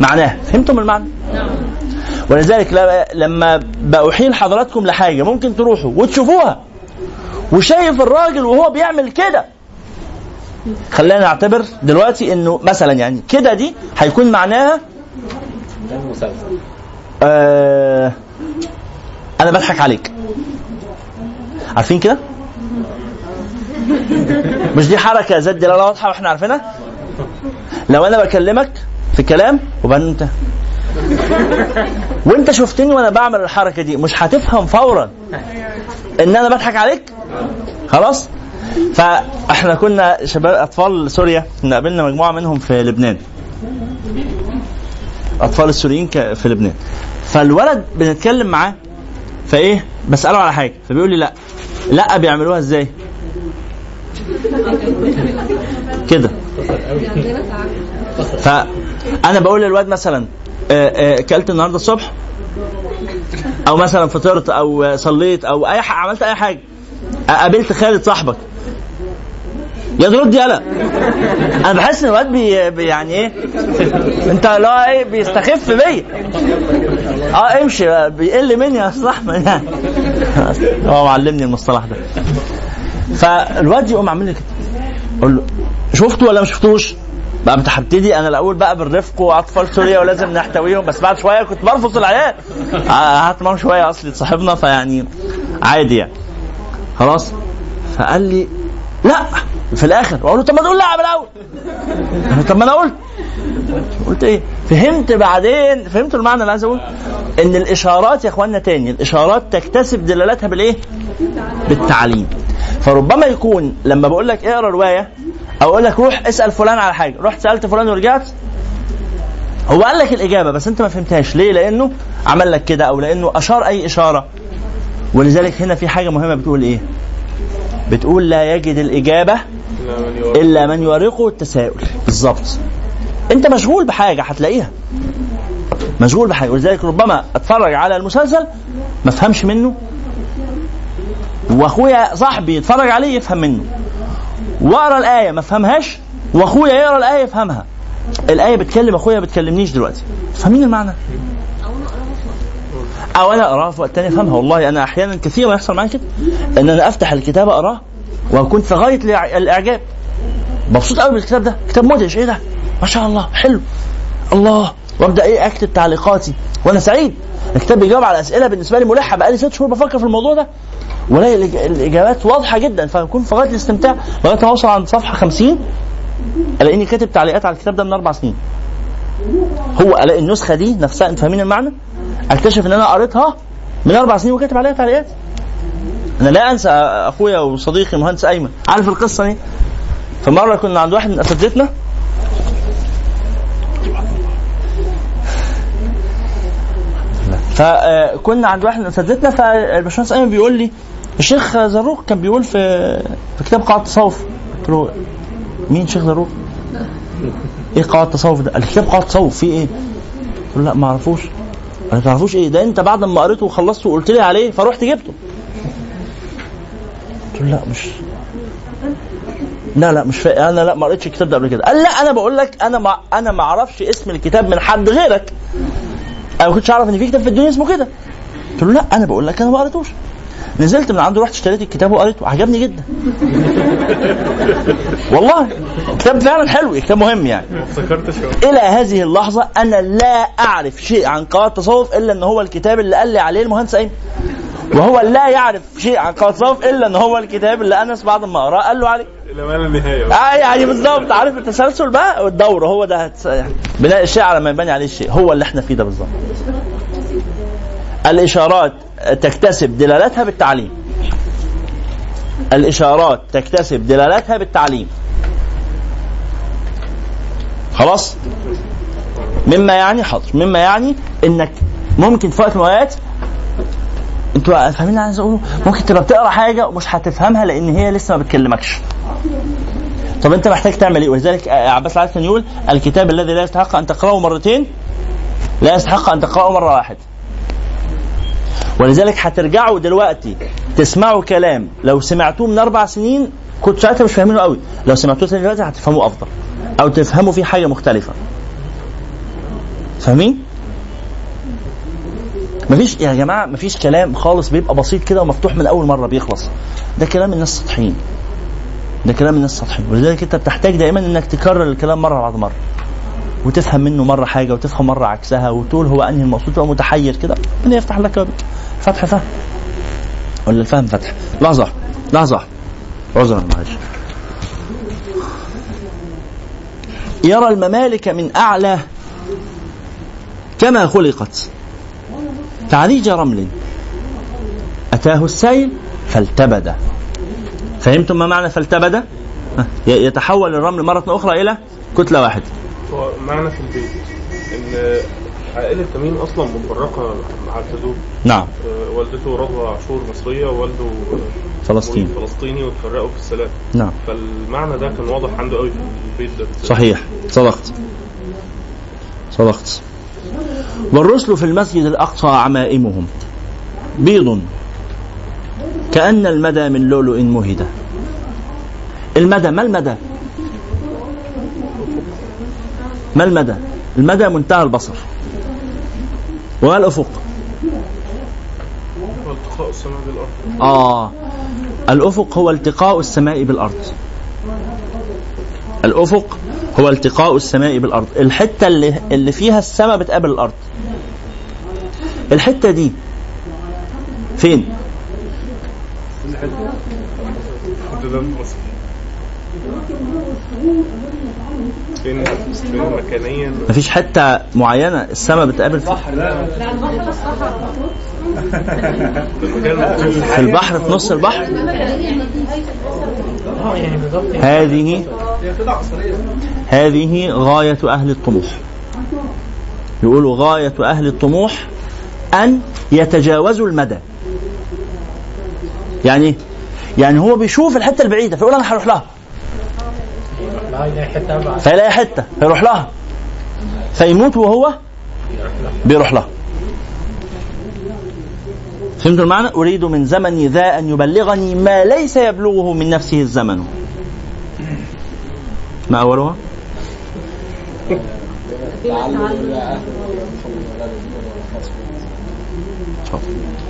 معناها. فهمتم المعنى؟ ولذلك لما بأحيل حضراتكم لحاجة ممكن تروحوا وتشوفوها. وشايف الراجل وهو بيعمل كده. خلينا نعتبر دلوقتي إنه مثلا يعني كده دي هيكون معناها آه أنا بضحك عليك. عارفين كده؟ مش دي حركة ذات دلاله واضحة وإحنا عارفينها؟ لو أنا بكلمك في كلام وبعدين أنت. وأنت شفتني وأنا بعمل الحركة دي مش هتفهم فورا إن أنا بضحك عليك؟ خلاص؟ فإحنا كنا شباب أطفال سوريا كنا قابلنا مجموعة منهم في لبنان. أطفال السوريين في لبنان. فالولد بنتكلم معاه فايه؟ بسأله على حاجة. فبيقول لي لا. لا بيعملوها إزاي؟ كده. فانا بقول للواد مثلا آه، آه، أكلت النهارده الصبح؟ أو مثلا فطرت أو صليت أو أي حاجة عملت أي حاجة. قابلت خالد صاحبك. يا ترد يلا أنا بحس إن الواد بي يعني إيه؟ أنت لا إيه؟ بيستخف بيا آه امشي بيقل مني يا أستاذ أحمد. يعني هو معلمني المصطلح ده. فالواد يقوم عامل لي كده. أقول له شفته ولا ما شفتوش؟ بقى انت هبتدي أنا الأول بقى بالرفق وأطفال سوريا ولازم نحتويهم بس بعد شوية كنت برفض العيال. آه، قعدت معاهم شوية أصلي صاحبنا فيعني عادي يعني. خلاص. فقال لي لا في الآخر. بقول له طب ما تقول لا الأول. طب ما أنا قلت. قلت إيه؟ فهمت بعدين فهمت المعنى اللي عايز أقول؟ إن الإشارات يا اخوانا تاني الإشارات تكتسب دلالتها بالإيه؟ بالتعليم. فربما يكون لما بقول لك اقرأ رواية أو أقول لك روح اسأل فلان على حاجة. رحت سألت فلان ورجعت. هو قال لك الإجابة بس أنت ما فهمتهاش. ليه؟ لأنه عمل لك كده أو لأنه أشار أي إشارة. ولذلك هنا في حاجة مهمة بتقول إيه؟ بتقول لا يجد الإجابة
لا من يوافق.
إلا من يورقه التساؤل. بالظبط أنت مشغول بحاجة هتلاقيها. مشغول بحاجة. ولذلك ربما أتفرج على المسلسل ما أفهمش منه. وأخويا صاحبي يتفرج عليه يفهم منه. وأقرأ الآية ما أفهمهاش. وأخويا يقرأ الآية يفهمها. الآية بتكلم أخويا ما بتكلمنيش دلوقتي. فاهمين المعنى؟ أو أنا اقراها في وقت تاني افهمها والله أنا أحيانا كثيرا يحصل معايا كده إن أنا أفتح الكتاب اقراه واكون في غاية الإعجاب. مبسوط قوي بالكتاب ده. كتاب مدهش. إيه ده؟ ما شاء الله. حلو. الله. وأبدأ إيه؟ أكتب تعليقاتي. وأنا سعيد. الكتاب بيجاوب على أسئلة بالنسبة لي ملحة. بقالي ست شهور بفكر في الموضوع ده. والاقي الإجابات واضحة جدا. فاكون في غاية الاستمتاع لغاية ما أوصل عند صفحة 50 ألاقيني كاتب تعليقات على الكتاب ده من أربع سنين. هو ألاقي النسخة دي نفسها أنتوا فاهمين المعنى؟ اكتشف ان أنا قريتها من أربع سنين وكاتب عليها تعليقات أنا لا انسى اخويا وصديقي المهندس ايمن عارف القصة دي فمرة كنا عند واحد من أساتذتنا فكنا عند واحد من أساتذتنا فالباشمهندس ايمن بيقول لي الشيخ زروق كان بيقول في في كتاب قواعد التصوف قلت له مين شيخ زروق؟ إيه قواعد التصوف ده؟ قال لي كتاب قواعد التصوف فيه إيه؟ قلت له لا ما أعرفوش ما تعرفوش إيه؟ ده انت بعد ما قريته وخلصته وقلت لي عليه فرحت جبته. قلت له لا مش لا لا مش فا... أنا لا ما قريتش الكتاب ده قبل كده. قال لا أنا بقول لك أنا ما أنا ما أعرفش اسم الكتاب من حد غيرك. أنا ما كنتش اعرف ان في كتاب في الدنيا اسمه كده. قلت له لا أنا بقول لك أنا ما قريتوش. نزلت من عنده رحت اشتريت الكتاب وقريته عجبني جدا. *laughs* والله كتاب فعلا حلو كتاب مهم يعني. إلى هذه اللحظة أنا لا أعرف شيء عن قواعد التصوف إلا إن هو الكتاب اللي قال لي عليه المهندس أيمن. وهو لا يعرف شيء عن قواعد التصوف إلا إن هو الكتاب اللي أنس بعد ما قرأه قال له عليه.
إلى ما لا نهاية.
آه يعني بالظبط عارف التسلسل بقى؟ والدورة هو ده يعني. بناء الشيء على ما يبني عليه الشيء هو اللي إحنا فيه ده بالظبط الإشارات تكتسب دلالتها بالتعليم. الإشارات تكتسب دلالتها بالتعليم. خلاص؟ مما يعني حاضر مما يعني إنك ممكن في وقت من الأوقات أنتوا فاهمين اللي عايز أقوله؟ ممكن تبقى بتقرأ حاجة ومش هتفهمها لأن هي لسه ما بتكلمكش. طب أنت محتاج تعمل إيه؟ ولذلك عباس العاد كان يقول الكتاب الذي لا يستحق أن تقرأه مرتين لا يستحق أن تقرأه مرة واحدة. ولذلك هترجعوا دلوقتي تسمعوا كلام. لو سمعتوه من أربع سنين كنت ساعتها مش فاهمينه قوي. لو سمعتوه تاني دلوقتي هتفهموه أفضل. أو تفهموا فيه حاجة مختلفة. فاهمين؟ مفيش يا جماعة مفيش كلام خالص بيبقى بسيط كده ومفتوح من أول مرة بيخلص. ده كلام الناس سطحيين. ده كلام الناس سطحيين. ولذلك أنت بتحتاج دائما إنك تكرر الكلام مرة بعد مرة. وتفهم منه مرة حاجة وتفهم مرة عكسها وتقول هو أنهي المقصود تبقى متحير كده ربنا يفتح لك فتح فهم ولا الفهم فتح؟ لحظة لحظة. عذرا معلش. يرى الممالك من أعلى كما خلقت. تعريج رمل. أتاه السيل فالتبد. فهمتم ما معنى فالتبد؟ يتحول الرمل مرة أخرى إلى كتلة واحدة.
هو معنى في البيت؟ إن عائلة تميم أصلا مفرقة مع الحدود
نعم.
آه، والدته رضوى عاشور مصرية ووالده آه،
فلسطين
فلسطيني وتفرقوا في السلام.
نعم.
فالمعنى ده كان واضح عنده قوي في البيت ده.
صحيح. صدقت. صدقت. والرسل في المسجد الأقصى عمائمهم. بيض. كأن المدى من لؤلؤ مهدة المدى ما المدى؟ ما المدى؟ المدى منتهى البصر. وما الأفق
والتقاء السماء بالأرض.
آه. الأفق هو التقاء السماء بالأرض. الأفق هو التقاء السماء بالأرض. الحتة اللي, اللي فيها السماء بتقابل الأرض. الحتة دي فين؟
ده ده في مصر فين فين مكانيا؟
مفيش حتة معينة؟ السماء بتقابل فيها
المكان
في البحر في نص البحر؟ هذه هذه غاية أهل الطموح. يقولوا غاية أهل الطموح أن يتجاوزوا المدى. يعني؟ يعني هو بيشوف الحتة البعيدة فيقول أنا هروح لها.
حتة
فيلاقي حتة فيروح لها. فيموت وهو بيروح لها. فهمتوا المعنى؟ أريد من زمني ذا أن يبلغني ما ليس يبلغه من نفسه الزمن. ما أولها؟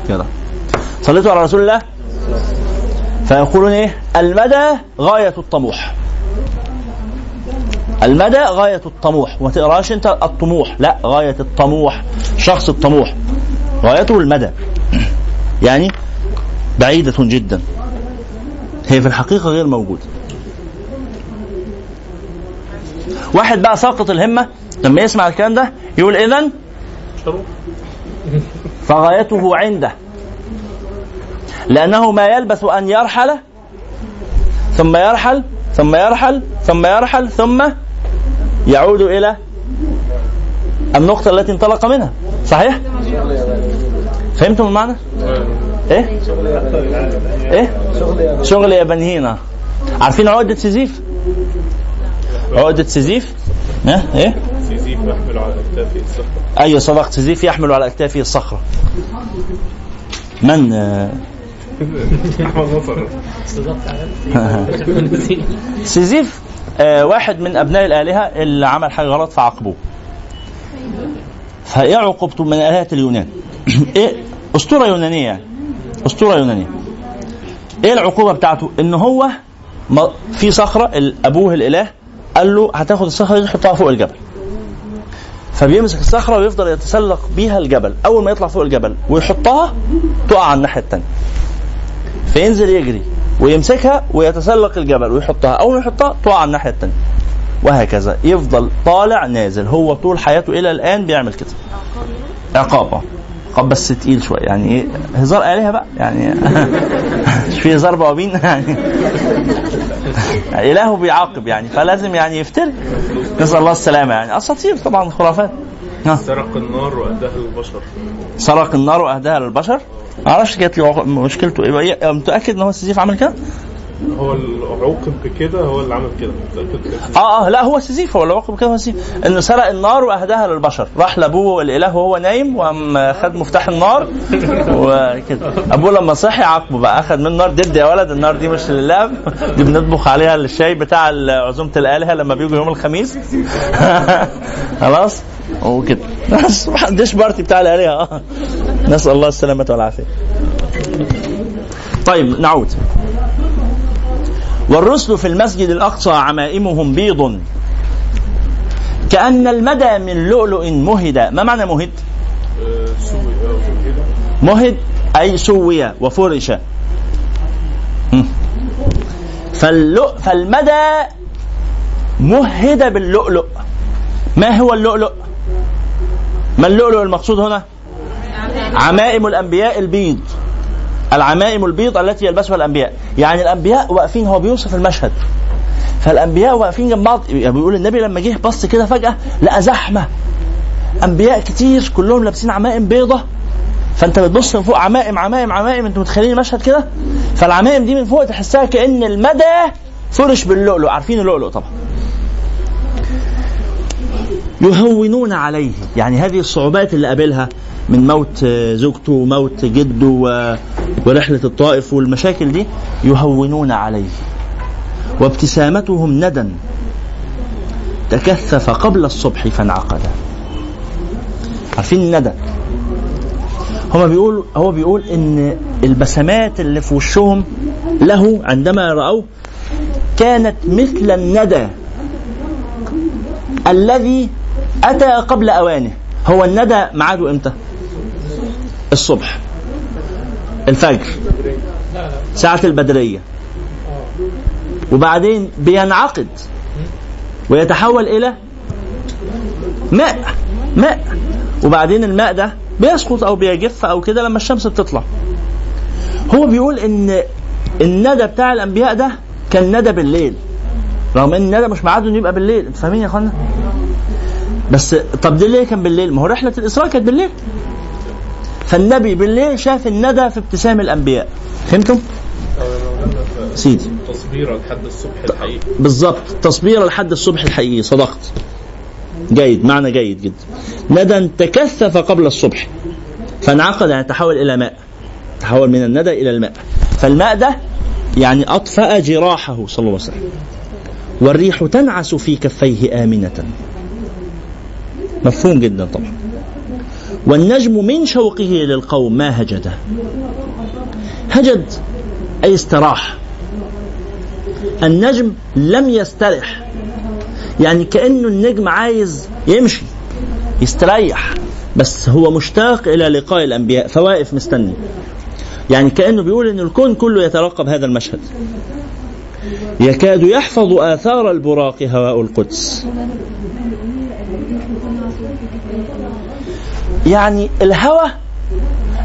كده صليتوا على رسول الله؟ فيقولون إيه؟ المدى غاية الطموح. المدى غاية الطموح. وما تقراش انت الطموح. لا غاية الطموح. شخص الطموح. غايته المدى. يعني بعيدة جدا. هي في الحقيقة غير موجودة. واحد بقى ساقط الهمة. لما يسمع الكلام ده يقول إذا فغايته عنده. لأنه ما يلبث أن يرحل ثم يرحل ثم يرحل ثم يرحل ثم يعود إلى النقطة التي انطلق منها صحيح؟ فهمتم المعنى؟ إيه؟ إيه؟ شغل يابانيين عارفين عقدة سيزيف؟ عقدة سيزيف؟ ها؟ إيه؟
سيزيف يحمل على اكتافه الصخرة
أيوه صدقت سيزيف يحمل على اكتافه الصخرة من *laughs* سيزيف واحد من أبناء الآلهة اللي عمل حاجة غلط فعاقبوه. فإيه عقوبته من آلهة اليونان؟ *clears throat* إيه أسطورة يونانية. أسطورة يونانية. إيه العقوبة بتاعته؟ إن هو في صخرة أبوه الإله قال له هتاخد الصخرة دي تحطها فوق الجبل. فبيمسك الصخرة ويفضل يتسلق بيها الجبل. أول ما يطلع فوق الجبل ويحطها تقع على الناحية الثانية فينزل يجري. ويمسكها ويتسلق الجبل ويحطها. أول ما يحطها تقع على الناحية الثانية وهكذا. يفضل طالع نازل. هو طول حياته إلى الآن بيعمل كده. عقاب آه. عقاب بس تقيل شوية. يعني إيه؟ هزار آلهة بقى. يعني مش *laughs* في هزار بوابين. *laughs* يعني اله بيعاقب يعني. فلازم يعني يفتري نسأل الله السلامة يعني. أساطير طبعا خرافات.
سرق النار وأداها للبشر.
سرق النار وأهداها للبشر. ما أعرفش كانت له مشكلته إيه متأكد إن هو سيزيف عمل كده؟
هو اللي عوقب بكده هو اللي عمل كده
آه آه لا هو سيزيف هو اللي عقب كده هو سيزيف انه سرق النار وأهداها للبشر. راح لأبوه الاله وهو نايم وقام خد مفتاح النار وكده. أبوه لما صحي عاقبه بقى أخد من النار دب يا ولد النار دي مش للعب. دي بنطبخ عليها الشاي بتاع عزومة الآلهة لما بيجوا يوم الخميس. *laughs* خلاص؟ وكده. dish party بتاع الآلهة. آه. نسأل الله السلامة والعافية. طيب نعود. والرسل في المسجد الأقصى عمائمهم بيض كأن المدى من لؤلؤ مهد ما معنى مهد؟ مهد أي سوي وفرش فالمدى مهد باللؤلؤ ما هو اللؤلؤ؟ ما اللؤلؤ المقصود هنا؟ عمائم الأنبياء البيض العمائم البيض التي يلبسها الأنبياء. يعني الأنبياء واقفين هو بيوصف المشهد. فالأنبياء واقفين جنب بعض يعني بيقول النبي لما جه بص كده فجأة لقى زحمة. أنبياء كتير كلهم لابسين عمائم بيضة. فأنت بتبص من فوق عمائم عمائم عمائم أنتوا متخيلين المشهد كده؟ فالعمائم دي من فوق تحسها كأن المدى فرش باللؤلؤ. عارفين اللؤلؤ طبعا. يهونون عليه. يعني هذه الصعوبات اللي قابلها. من موت زوجته وموت جده ورحلة الطائف والمشاكل دي يهونون عليه. وابتسامتهم ندى تكثف قبل الصبح فانعقد. عارفين الندى. هو بيقول هو بيقول إن البسمات اللي في وشهم له عندما رأوه كانت مثل الندى الذي أتى قبل أوانه. هو الندى ميعاده إمتى؟ الصبح. الفجر. ساعة البدرية. وبعدين بينعقد. ويتحول إلى ماء. ماء. وبعدين الماء ده بيسقط أو بيجف أو كده لما الشمس بتطلع. هو بيقول إن الندى بتاع الأنبياء ده كان ندى بالليل. رغم إن الندى مش ميعاده انه يبقى بالليل. أنتوا فاهمين يا إخوانا؟ بس طب ده ليه كان بالليل؟ ما هو رحلة الإسراء كانت بالليل. فالنبي بالليل شاف الندى في ابتسام الأنبياء. فهمتم؟ سيدي
تصبيرة لحد الصبح الحقيقي
بالظبط تصبير لحد الصبح الحقيقي صدقت. جيد معنى جيد جدا. ندى تكثف قبل الصبح فانعقد يعني تحول إلى ماء. تحول من الندى إلى الماء. فالماء ده يعني أطفأ جراحه صلى الله عليه وسلم. والريح تنعس في كفيه آمنة مفهوم جدا طبعا والنجم من شوقه للقوم ما هجده. هجد أي استراح. النجم لم يسترح يعني كأنه النجم عايز يمشي يستريح بس هو مشتاق إلى لقاء الأنبياء فواقف مستني. يعني كأنه بيقول إن الكون كله يترقب هذا المشهد. يكاد يحفظ آثار البراق هواء القدس. يعني الهوى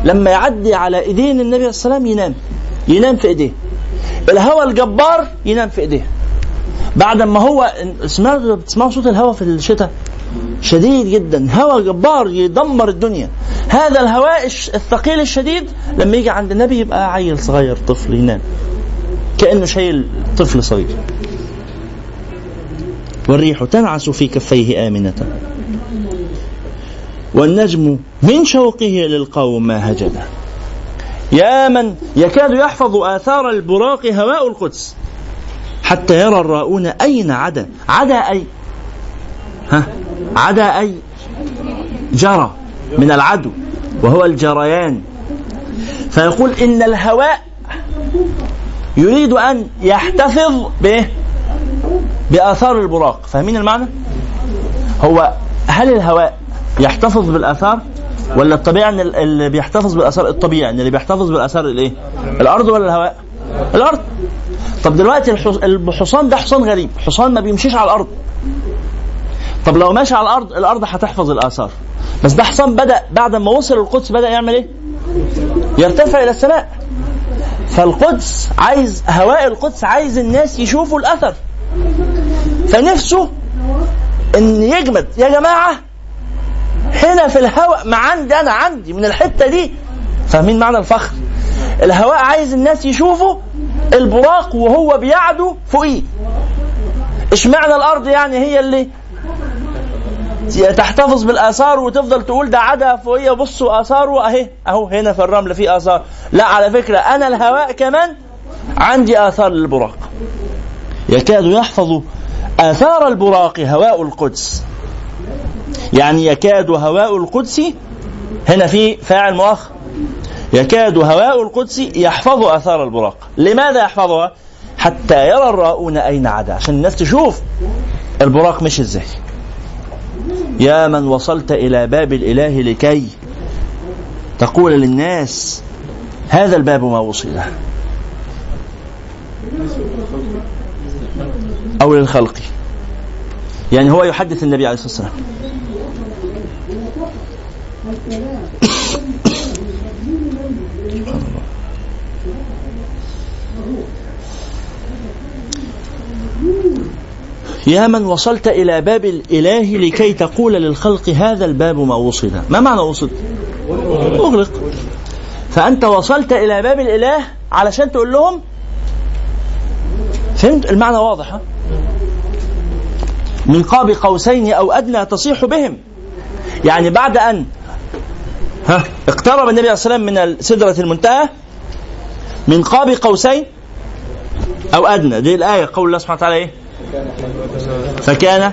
لما يعدي على إيدين النبي عليه السلام ينام. ينام في إيديه. الهوى الجبار ينام في إيديه. بعد ما هو سمعوا بتسمعوا صوت الهوى في الشتاء؟ شديد جدا. هوى جبار يدمر الدنيا. هذا الهواء الثقيل الشديد لما يجي عند النبي يبقى عيل صغير طفل ينام. كأنه شايل طفل صغير. والريح تنعس في كفيه آمنة. والنجم من شوقه للقوم ما هجده. يا من يكاد يحفظ آثار البراق هواء القدس حتى يرى الراؤون أين عدا؟ عدا أي؟ ها؟ عدا أي؟ جرى من العدو وهو الجريان. فيقول إن الهواء يريد أن يحتفظ بإيه؟ بآثار البراق. فاهمين المعنى؟ هو هل الهواء يحتفظ بالآثار ولا الطبيعي إن ال- اللي بيحتفظ بالآثار الطبيعي إن اللي بيحتفظ بالآثار الإيه؟ الأرض ولا الهواء؟ الأرض طب دلوقتي الحص- الحصان ده حصان غريب حصان ما بيمشيش على الأرض طب لو ماشي على الأرض الأرض هتحفظ الآثار بس ده حصان بدأ بعد ما وصل القدس بدأ يعمل إيه؟ يرتفع إلى السماء فالقدس عايز هواء القدس عايز الناس يشوفوا الأثر فنفسه إن يجمد يا جماعة هنا في الهواء ما عندي أنا عندي من الحتة دي. فاهمين معنى الفخر؟ الهواء عايز الناس يشوفوا البراق وهو بيعدو فوقيه. اشمعنى الأرض يعني هي اللي تحتفظ بالآثار وتفضل تقول ده عدا فوقيه؟ بصوا آثاره أهي أهو هنا في الرمل في آثار. لا على فكرة أنا الهواء كمان عندي آثار للبراق. يكاد يحفظ آثار البراق هواء القدس. يعني يكاد هواء القدس هنا في فاعل مؤخر يكاد هواء القدس يحفظ آثار البراق. لماذا يحفظها؟ حتى يرى الراؤون أين عدا. عشان الناس تشوف البراق مش إزاي. يا من وصلت إلى باب الإله لكي تقول للناس هذا الباب ما وصل له. أو للخلق. يعني هو يحدث النبي عليه الصلاة والسلام. يا من وصلت إلى باب الإله لكي تقول للخلق هذا الباب ما وصل. ما معنى وصل؟ أغلق. فأنت وصلت إلى باب الإله علشان تقول لهم؟ فهمت؟ المعنى واضح؟ من قاب قوسين أو أدنى تصيح بهم. يعني بعد أن ها؟ اقترب النبي عليه الصلاة والسلام من سدرة المنتهى من قاب قوسين أو أدنى. دي الآية قول الله سبحانه وتعالى إيه؟ فكان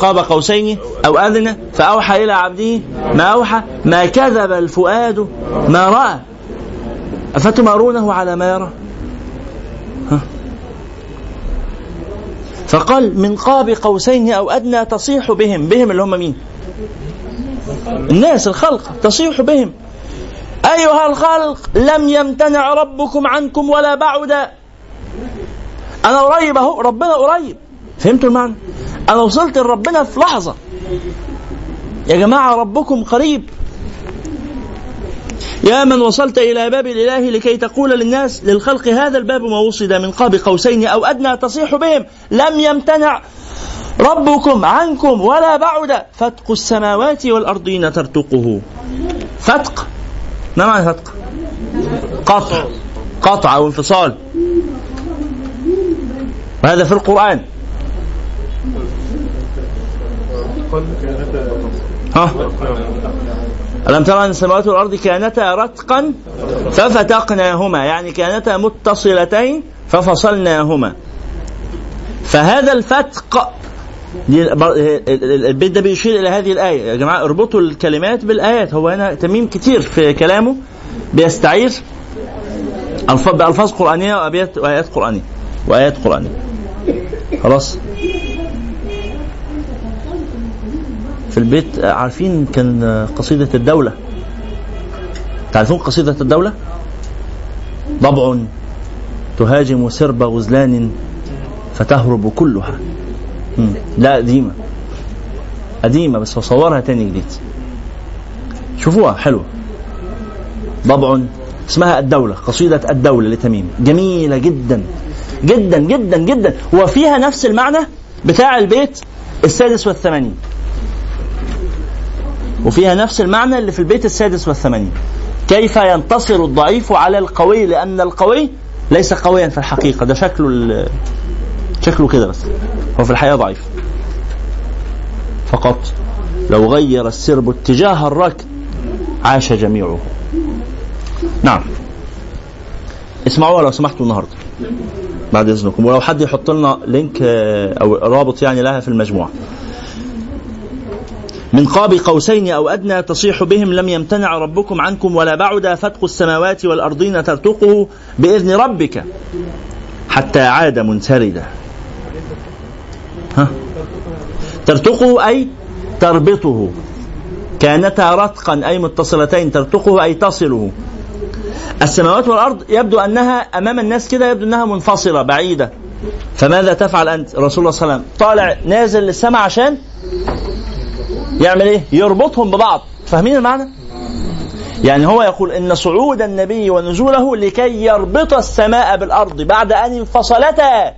قاب قوسين أو أذن فأوحى إلى عبده ما أوحى ما كذب الفؤاد ما رأى. أفتمارونه على ما يرى؟ ها؟ فقال من قاب قوسين أو أدنى تصيح بهم. بهم اللي هم مين؟ الناس الخلق تصيح بهم. أيها الخلق لم يمتنع ربكم عنكم ولا بعد. أنا قريب أهو ربنا قريب. فهمتوا المعنى؟ أنا وصلت لربنا في لحظة. يا جماعة ربكم قريب. يا من وصلت إلى باب الإله لكي تقول للناس للخلق هذا الباب ما وصد من قاب قوسين أو أدنى تصيح بهم. لم يمتنع. ربكم عنكم ولا بعد. فتق السماوات والأرضين ترتقه. فتق. ما معنى فتق؟ قطع. قطع أو انفصال. وهذا في القرآن. ها؟ ألم ترى أن السماوات والأرض كانتا رتقا ففتقناهما يعني كانتا متصلتين ففصلناهما. فهذا الفتق البيت ده بيشير إلى هذه الآية. يا جماعة اربطوا الكلمات بالآيات. هو هنا تميم كتير في كلامه بيستعير بألفاظ قرآنية وأبيات وآيات قرآنية. وآيات قرآنية. خلاص؟ في البيت عارفين كان قصيدة الدولة؟ تعرفون قصيدة الدولة؟ ضبع تهاجم سرب غزلان فتهرب كلها. لا قديمة. قديمة بس بصورها تاني جديد. شوفوها حلوة. ضبع. اسمها الدولة قصيدة الدولة لتميم. جميلة جدا. جدا جدا جدا. وفيها نفس المعنى بتاع البيت السادس والثمانين. وفيها نفس المعنى اللي في البيت السادس والثمانين. كيف ينتصر الضعيف على القوي؟ لأن القوي ليس قويا في الحقيقة. ده شكله شكله كده بس. هو في الحقيقة ضعيف. فقط لو غير السرب اتجاه الركب عاش جميعه. نعم. اسمعوها لو سمحتوا النهارده. بعد إذنكم. ولو حد يحط لنا لينك أو رابط يعني لها في المجموعة. من قاب قوسين أو أدنى تصيح بهم لم يمتنع ربكم عنكم ولا بعد فتق السماوات والأرضين ترتقه بإذن ربك حتى عاد منسردا. ترتقه أي تربطه. كانتا رتقا أي متصلتين ترتقه أي تصله. السماوات والأرض يبدو أنها أمام الناس كده يبدو أنها منفصلة بعيدة. فماذا تفعل أنت؟ رسول الله صلى الله عليه وسلم طالع نازل للسماء عشان يعمل إيه؟ يربطهم ببعض. فاهمين المعنى؟ يعني هو يقول إن صعود النبي ونزوله لكي يربط السماء بالأرض بعد أن انفصلتا.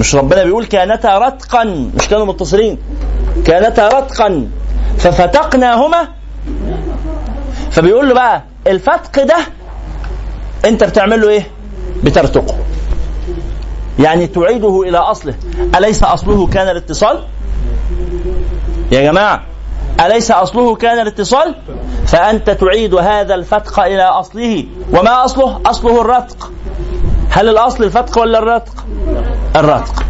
مش ربنا بيقول كانتا رتقا. مش كانوا متصلين. كانتا رتقا. ففتقناهما. فبيقول له بقى الفتق ده انت بتعمل له إيه؟ بترتقه. يعني تعيده إلى أصله. أليس أصله كان الاتصال؟ يا جماعة أليس أصله كان الاتصال؟ فأنت تعيد هذا الفتق إلى أصله. وما أصله؟ أصله الرتق. هل الأصل الفتق ولا الرتق؟ الرتق.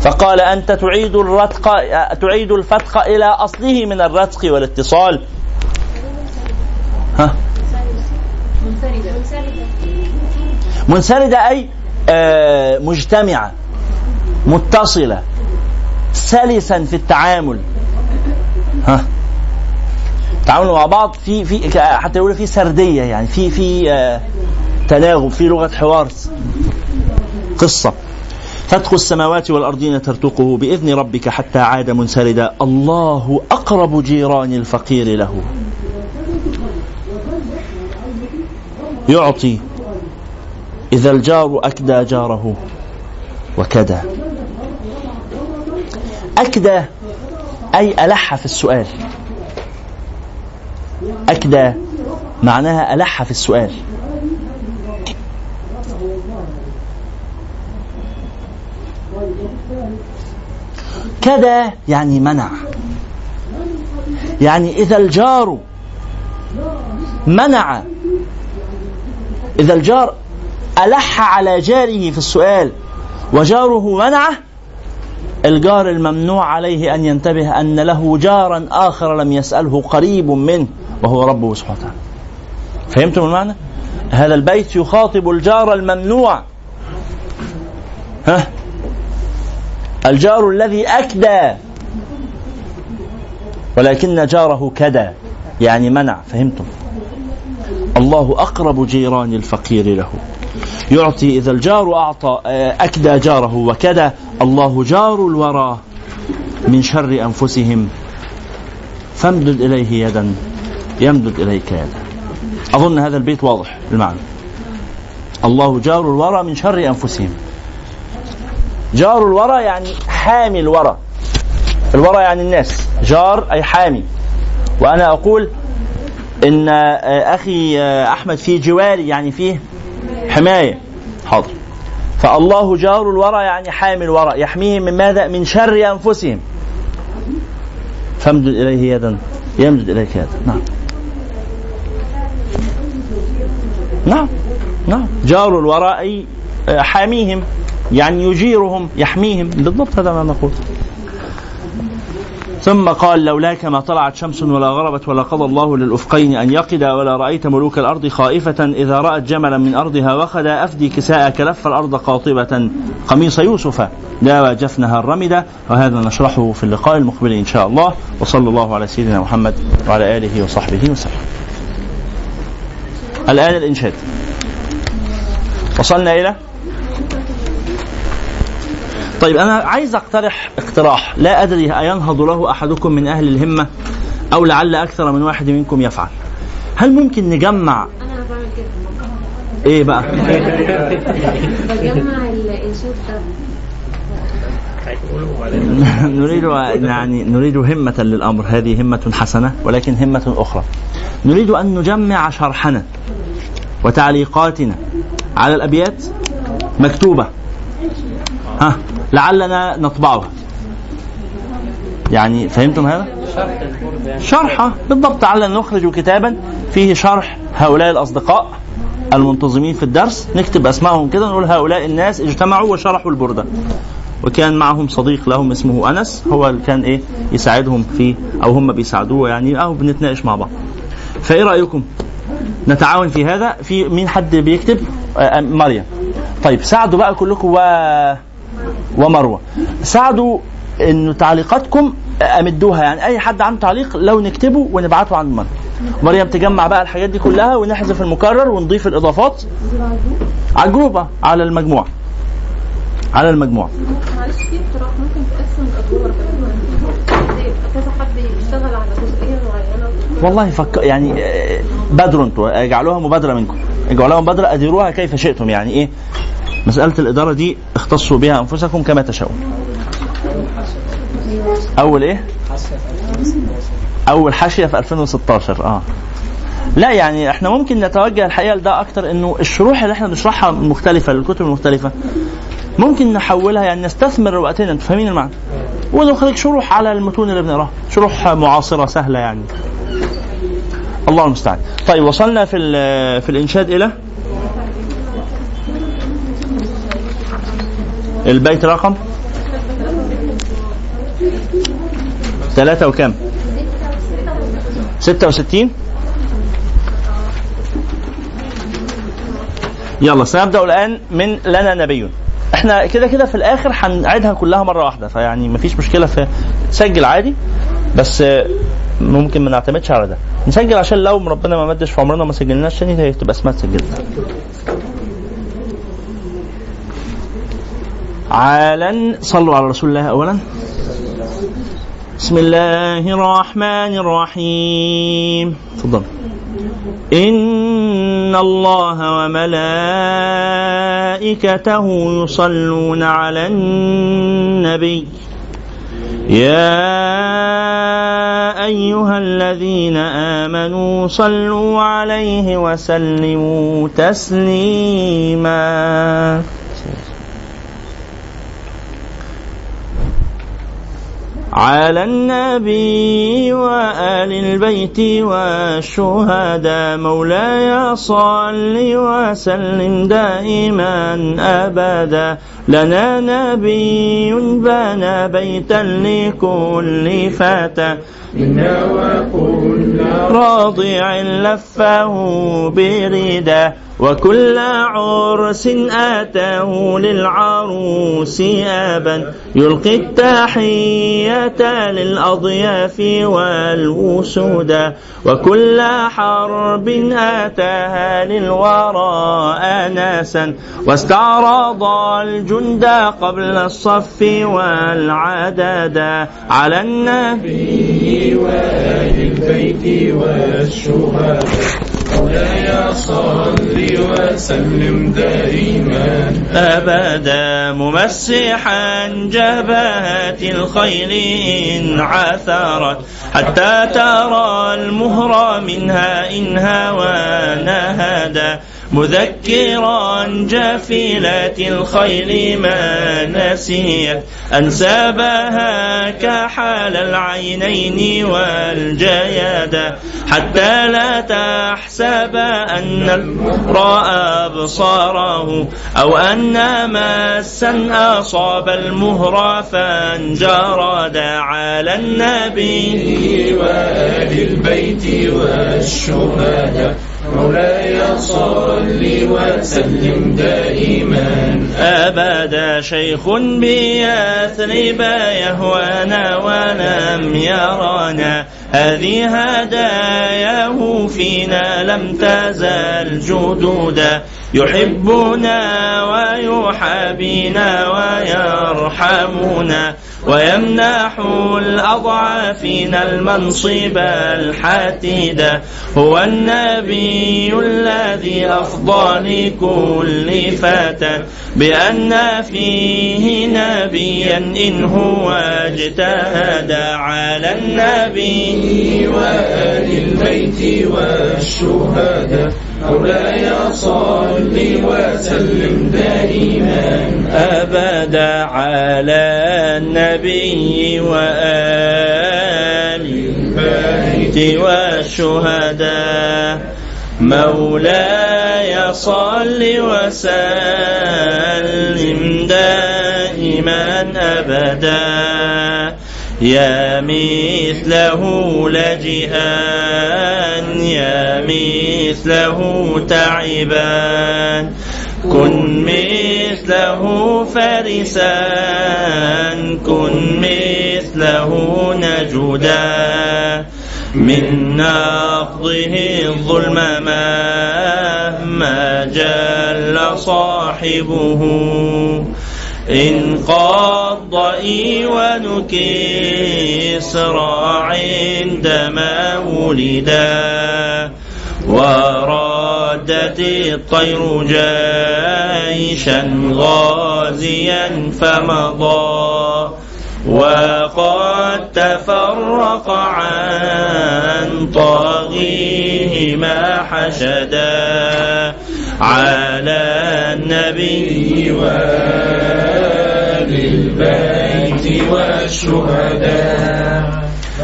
فقال أنت تعيد الرتق تعيد الفتق إلى أصله من الرتق والاتصال. ها؟ منسردة أي؟ آه، مجتمعة. متصلة. سلسا في التعامل. ها؟ تعاملوا مع بعض في في حتى يقولوا في سردية يعني في في آه، تناغم في لغة حوار. قصة. فتح السماوات والأرضين ترتقه بإذن ربك حتى عاد منسردا الله أقرب جيران الفقير له. يعطي. إذا الجار أكدى جاره وكدى. أكدى. أي ألح في السؤال. أكدى. معناها ألح في السؤال. كذا يعني منع. يعني إذا الجار منع إذا الجار ألح على جاره في السؤال وجاره منعه الجار الممنوع عليه أن ينتبه أن له جارا آخر لم يسأله قريب منه وهو ربه سبحانه وتعالى. فهمتم المعنى؟ هذا البيت يخاطب الجار الممنوع. ها؟ الجار الذي أكدى. ولكن جاره كدى. يعني منع. فهمتم؟ الله أقرب جيران الفقير له. يعطي إذا الجار أعطى أكدى جاره وكدى. الله جار الورى من شر أنفسهم. فامدد إليه يدا. يمدد إليك يدا. أظن هذا البيت واضح المعنى الله جار الورى من شر أنفسهم. جار الورى يعني حامي الورى. الورى يعني الناس. جار أي حامي. وأنا أقول إن أخي أحمد في جواري يعني فيه حماية. حاضر. فالله جار الورى يعني حامي الورى. يحميهم من ماذا؟ من شر أنفسهم. فامدد إليه يدا. يمدد إليك يدا. نعم. نعم. نعم. جار الورى أي حاميهم. يعني يجيرهم يحميهم. بالضبط هذا ما نقول. ثم قال لولاك ما طلعت شمس ولا غربت ولا قضى الله للأفقين أن يقدا ولا رأيت ملوك الأرض خائفة إذا رأت جملا من أرضها وخدا أفدي كساء لف الأرض قاطبة. قميص يوسف داوى جفنها الرمدة. وهذا نشرحه في اللقاء المقبل إن شاء الله. وصلى الله على سيدنا محمد وعلى آله وصحبه وسلم. الآن الإنشاد. وصلنا إلى طيب أنا عايز أقترح اقتراح. لا أدري اينهض له أحدكم من أهل الهمة أو لعل أكثر من واحد منكم يفعل. هل ممكن نجمع
أنا بعمل كده.
إيه بقى؟
بجمع الانشاد *laughs*
نريد يعني نريد همة للأمر. هذه همة حسنة ولكن همة أخرى. نريد أن نجمع شرحنا وتعليقاتنا على الأبيات مكتوبة. ها؟ لعلنا نطبعها يعني فهمتم هذا؟
شرح البرد
شرحة بالضبط. لعلنا نخرج كتابا فيه شرح هؤلاء الأصدقاء المنتظمين في الدرس. نكتب أسمائهم كده نقول هؤلاء الناس اجتمعوا وشرحوا البردة. وكان معهم صديق لهم اسمه أنس هو اللي كان إيه يساعدهم في أو هم بيساعدوه يعني أو بنتناقش مع بعض. فإيه رأيكم؟ نتعاون في هذا؟ في مين حد بيكتب؟ آه مريم. طيب ساعدوا بقى كلكم و... ومروة. ساعدوا انه تعليقاتكم أمدوها. يعني أي حد عنده تعليق لو نكتبه ونبعته عند مريم مريم تجمع بقى الحاجات دي كلها ونحذف المكرر ونضيف الإضافات. على الجروب على المجموعة. على المجموعة.
معلش في اقتراح ممكن تقسم الأدوار كذا حد يشتغل على جزئية معينة.
والله فك يعني آه، بادروا أنتوا اجعلوها مبادرة منكم. اجعلوها مبادرة اديروها كيف شئتم. يعني إيه؟ مسألة الإدارة دي اختصوا بها أنفسكم كما تشاءون. أول إيه؟ أول حاشية في 2016 آه. لا يعني إحنا ممكن نتوجه الحقيقة لده أكتر إنه الشروح اللي إحنا بنشرحها مختلفة للكتب المختلفه ممكن نحولها يعني نستثمر وقتنا أنتوا فاهمين المعنى؟ ونخرج شروح على المتون اللي بنقراها. شروح معاصرة سهلة يعني. الله المستعان. طيب وصلنا في في الإنشاد إلى البيت رقم؟ ثلاثة وكم؟ ستة وستين؟ يلا سنبدأ الآن من لنا نبي. إحنا كده كده في الآخر هنعيدها كلها مرة واحدة فيعني مفيش مشكلة في سجل عادي بس ممكن ما نعتمدش على ده. نسجل عشان لو ربنا ما مدش في عمرنا ما سجلناش تاني هي تبقى اسمها اتسجلت عالا. صلوا على رسول الله اولا. بسم الله الرحمن الرحيم. تفضل. إن الله وملائكته يصلون على النبي. يا أيها الذين آمنوا صلوا عليه وسلموا تسليما. على النبي وآل البيت والشهداء مولاي صل وسلم دائما أبدا. لنا نبي بنى بيتا لكل فتى. منا وكل راضع لفه بردا وكل عرس آتاه للعروس أبا. يلقي التحية للأضياف والوسودا وكل حرب آتاها للورى أناسا واستعرض الجند قبل الصف والعدد على النبي وآل البيت والشهداء. مولاي صل وسلم دائما. أبدا ممسحا جبهات الخيل إن عثرت. حتى ترى المهر منها إن هوى نهدا مذكرا جفيلات الخيل ما نسيت أنسابها كحال العينين والجيادة حتى لا تحسب أن المرأة أبصاره أو أن مسا أصاب المهر فانجرد على النبي. وآل البيت والشهداء مولاي صل وسلم دائما. أبدا شيخ بيثرب يهوانا ولم يرانا. هذه هداياه فينا لم تزل جدودا. يحبنا ويحابينا ويرحمنا ويمنح الأضعافين المنصب الحتيد هو النبي الذي أفضى لكل فتى. بأن فيه نبيا إن هو اجتهد على النبي وآل البيت والشهداء. مولاي صل وسلم دائما أبدا على النبي وآل البيت والشهداء. مولاي صل وسلم دائما أبدا. يا مثله لجئان يا مثله تعبان. كن مثله فارسان كن مثله نجدا. من نقضه الظلم مهما جل صاحبه. إن قض إيوان كسرى عندما ولدا. وردت الطير جيشا غازيا فمضى. وقد تفرق عن طاغيه ما حشدا على النبي وآل البيت والشهداء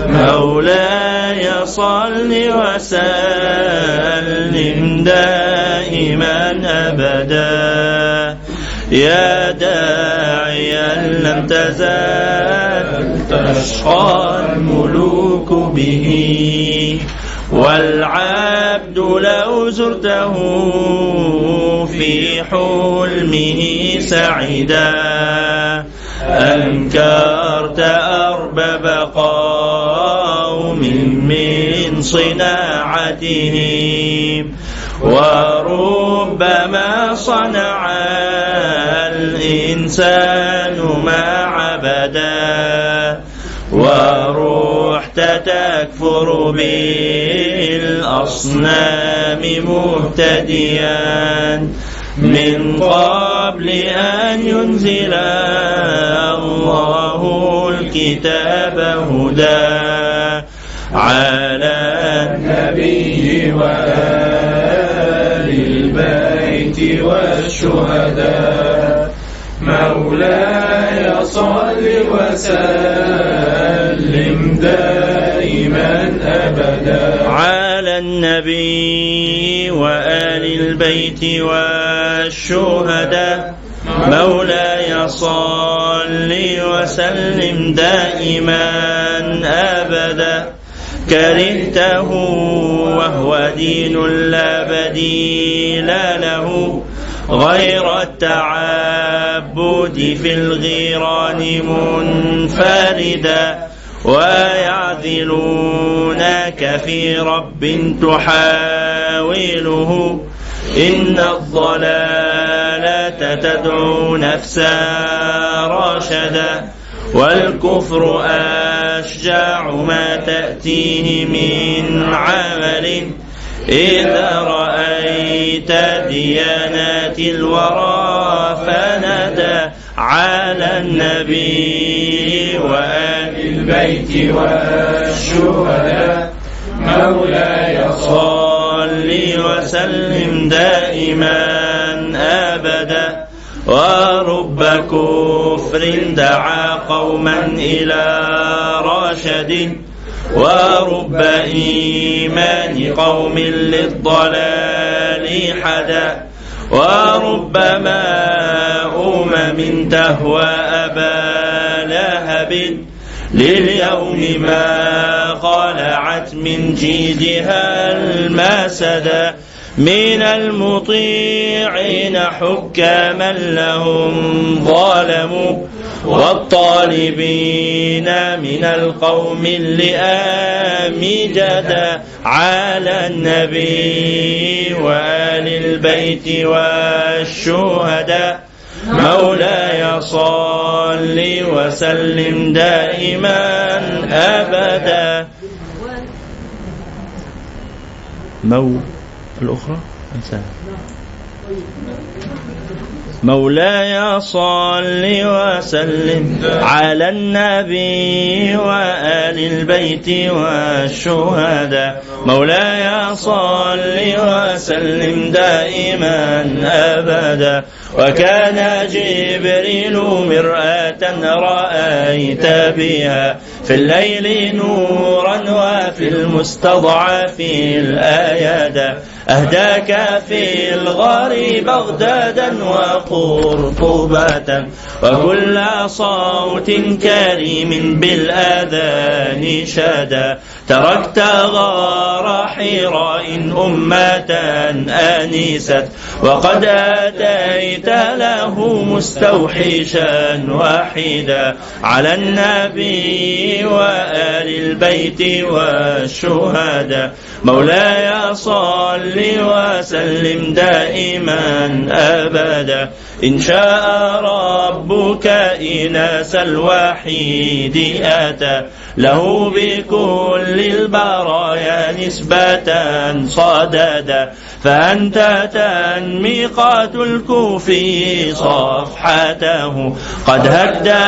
مولاي صل وسلم دائما ابدا. يا داعيا لم تزال تشقى الملوك به. والعبد لو زرته في حلمه سعدا أنكرت أرباب قوم من صناعتهم وربما صنع الإنسان ما عبدا ورحت تكفر بالأصنام مهتديا. من قبل أن ينزل الله الكتاب هدى على النبي وآل البيت والشهداء. مولاي صل وسلم دائما أبدا. على النبي وآل البيت والشهداء. مولاي صل وسلم دائما أبدا. كرهته وهو دين لا بديل له. غير التعبد في الغيران منفردا ويعذلونك في رب تحاوله إن الضلالة تدعو نفسا رشدا والكفر أشجاع ما تأتيه من عمل إذا رأيت ديانات الورى فندى على النبي وآل البيت والشهداء مولاي صل وسلم دائما أبدا ورب كفر دعا قوما إلى رشد ورب إيمان قوم للضلال حدا وربما أمم تهوى أبا لهب لليوم ما قالعت من جيدها المسدا من المطيعين حكاما لهم ظالموا والطالبين من القوم اللئام جدا على النبي وآل البيت والشهداء مولاي صل وسلم دائما أبدا. مو الأخرى؟ أنساها مولاي صل وسلم على النبي وآل البيت والشهداء. مولاي صل وسلم دائما أبدا. وكان جبريل مرآة رأيت بها في الليل نورا وفي المستضعف الآيات أهداك في الغار بغدادا وقرطبة وكل صوت كريم بالآذان شدا تركت غار حراء أمة آنست وقد أتيت له مستوحشا وحيدا على النبي وآل البيت والشهداء. مولاي صل وسلم دائما أبدا. إن شاء ربك إناس الوحيد أتى. له بكل البرايا نسبة صددا فأنت تنميقات الكوفي صفحته. قد هدى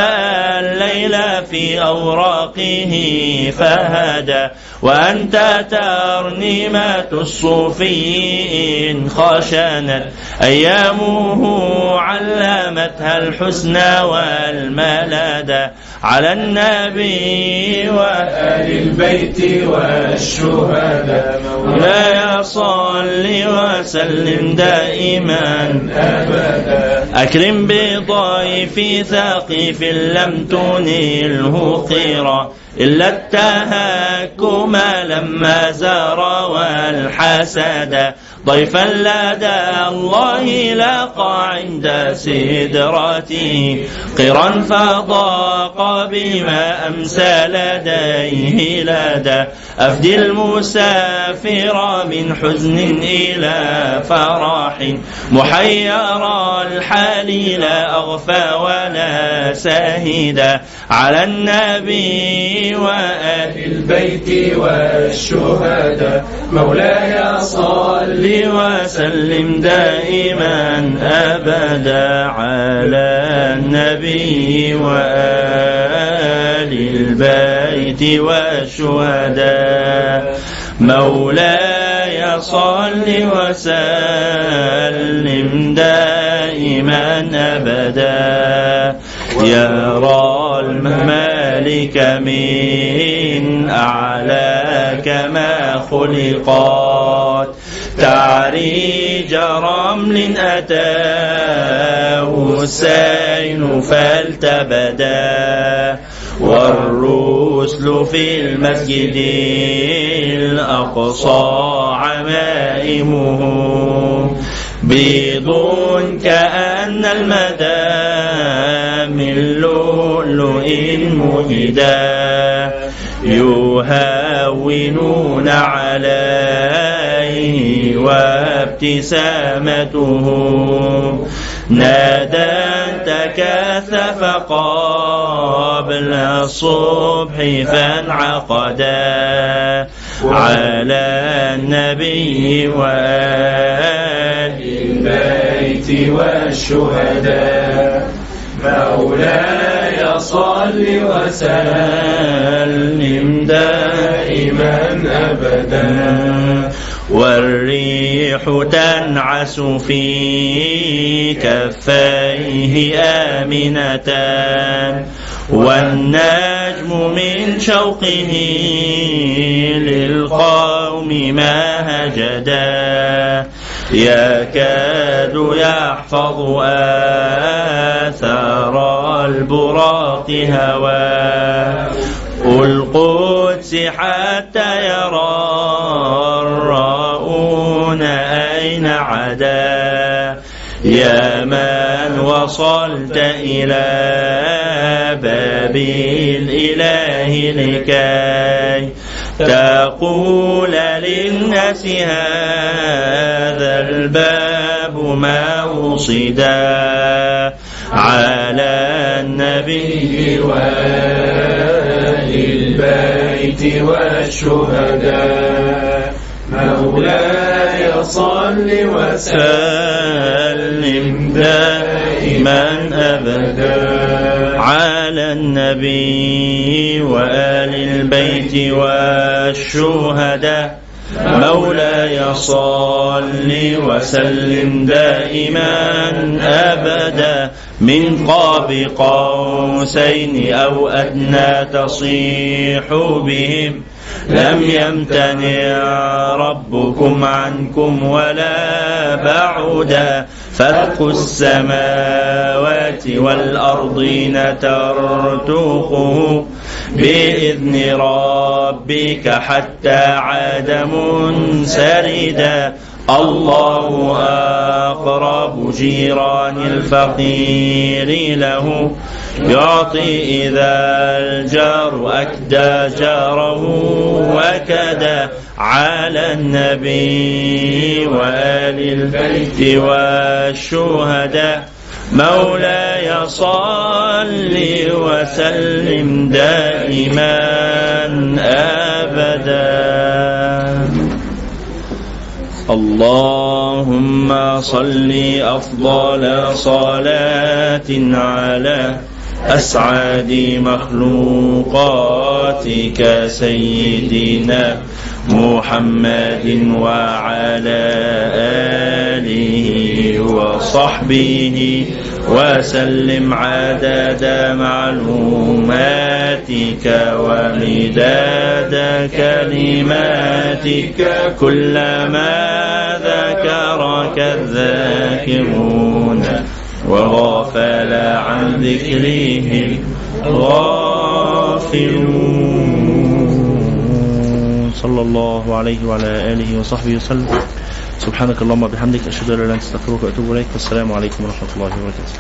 الليل في أوراقه فهدى وأنت ترنيمة الصوفي إن خشنت. أيامه علمتها الحسنى والملدى على النبي وآل البيت والشهداء. مولاي صل وسلم دائما. أبدا أكرم بضيف ثقيف لم تنله قيرا. إلا التهكم لما زار والحسد. ضيفا لدى الله لقى عند سدرته قرا فضاق بما أمسى لديه لدى أفدي المسافر من حزن إلى فرح محير الحال لا أغفى ولا ساهدا على النبي وآل البيت والشهداء. مولاي صل وسلم دائما أبدا على النبي وآل البيت والشهداء. مولاي صل وسلم دائما أبدا. يرى الممالك من أعلاك ما خلقات تعريج رمل أتاه السين فالتبدا. والرسل في المسجد الأقصى عمائمه. بيض كأن المدى. من لؤلؤ مهدا يهاونون وابتسامته. نادى تكاثف قبل الصبح فانعقدا على النبي وآل البيت والشهداء. مولاي صل وسلم دائما أبدا. والريح تنعس في كفيه آمنة. والنجم من شوقه للقوم ما هجدا يكاد يحفظ آثار البراق هوى. القدس حتى يرى عدا يا من وصلت إلى باب الإله لكي تقول للناس هذا الباب ما وصدا على النبي وآل البيت والشهداء. مولاي صل وسلم دائما أبدا على النبي وآل البيت والشهداء. مولاي صل وسلم دائما أبدا. من قاب قوسين أو أدنى تصيح بهم. لم يمتنع ربكم عنكم ولا بعدا. فتق السماوات والأرضين ترتقه بإذن ربك حتى عاد منسردا. الله أقرب جيران الفقير له. يعطي إذا الجار أكدى جاره وكدا على النبي وآل البيت والشهداء. مولاي صل وسلم دائما أبدا. اللهم صل أفضل صلاة على أسعد مخلوقاتك سيدنا محمد وعلى آله وصحبه وسلم عدد معلوماتك ومداد كلماتك كلما ذكرك الذاكرون. وغفل عن ذكره الغافلون صلى الله عليه وعلى آله وصحبه وسلم. سبحانك اللهم وبحمدك أشهد أن لا إله إلا أنت أستغفرك وأتوب إليك. والسلام عليكم ورحمة الله وبركاته.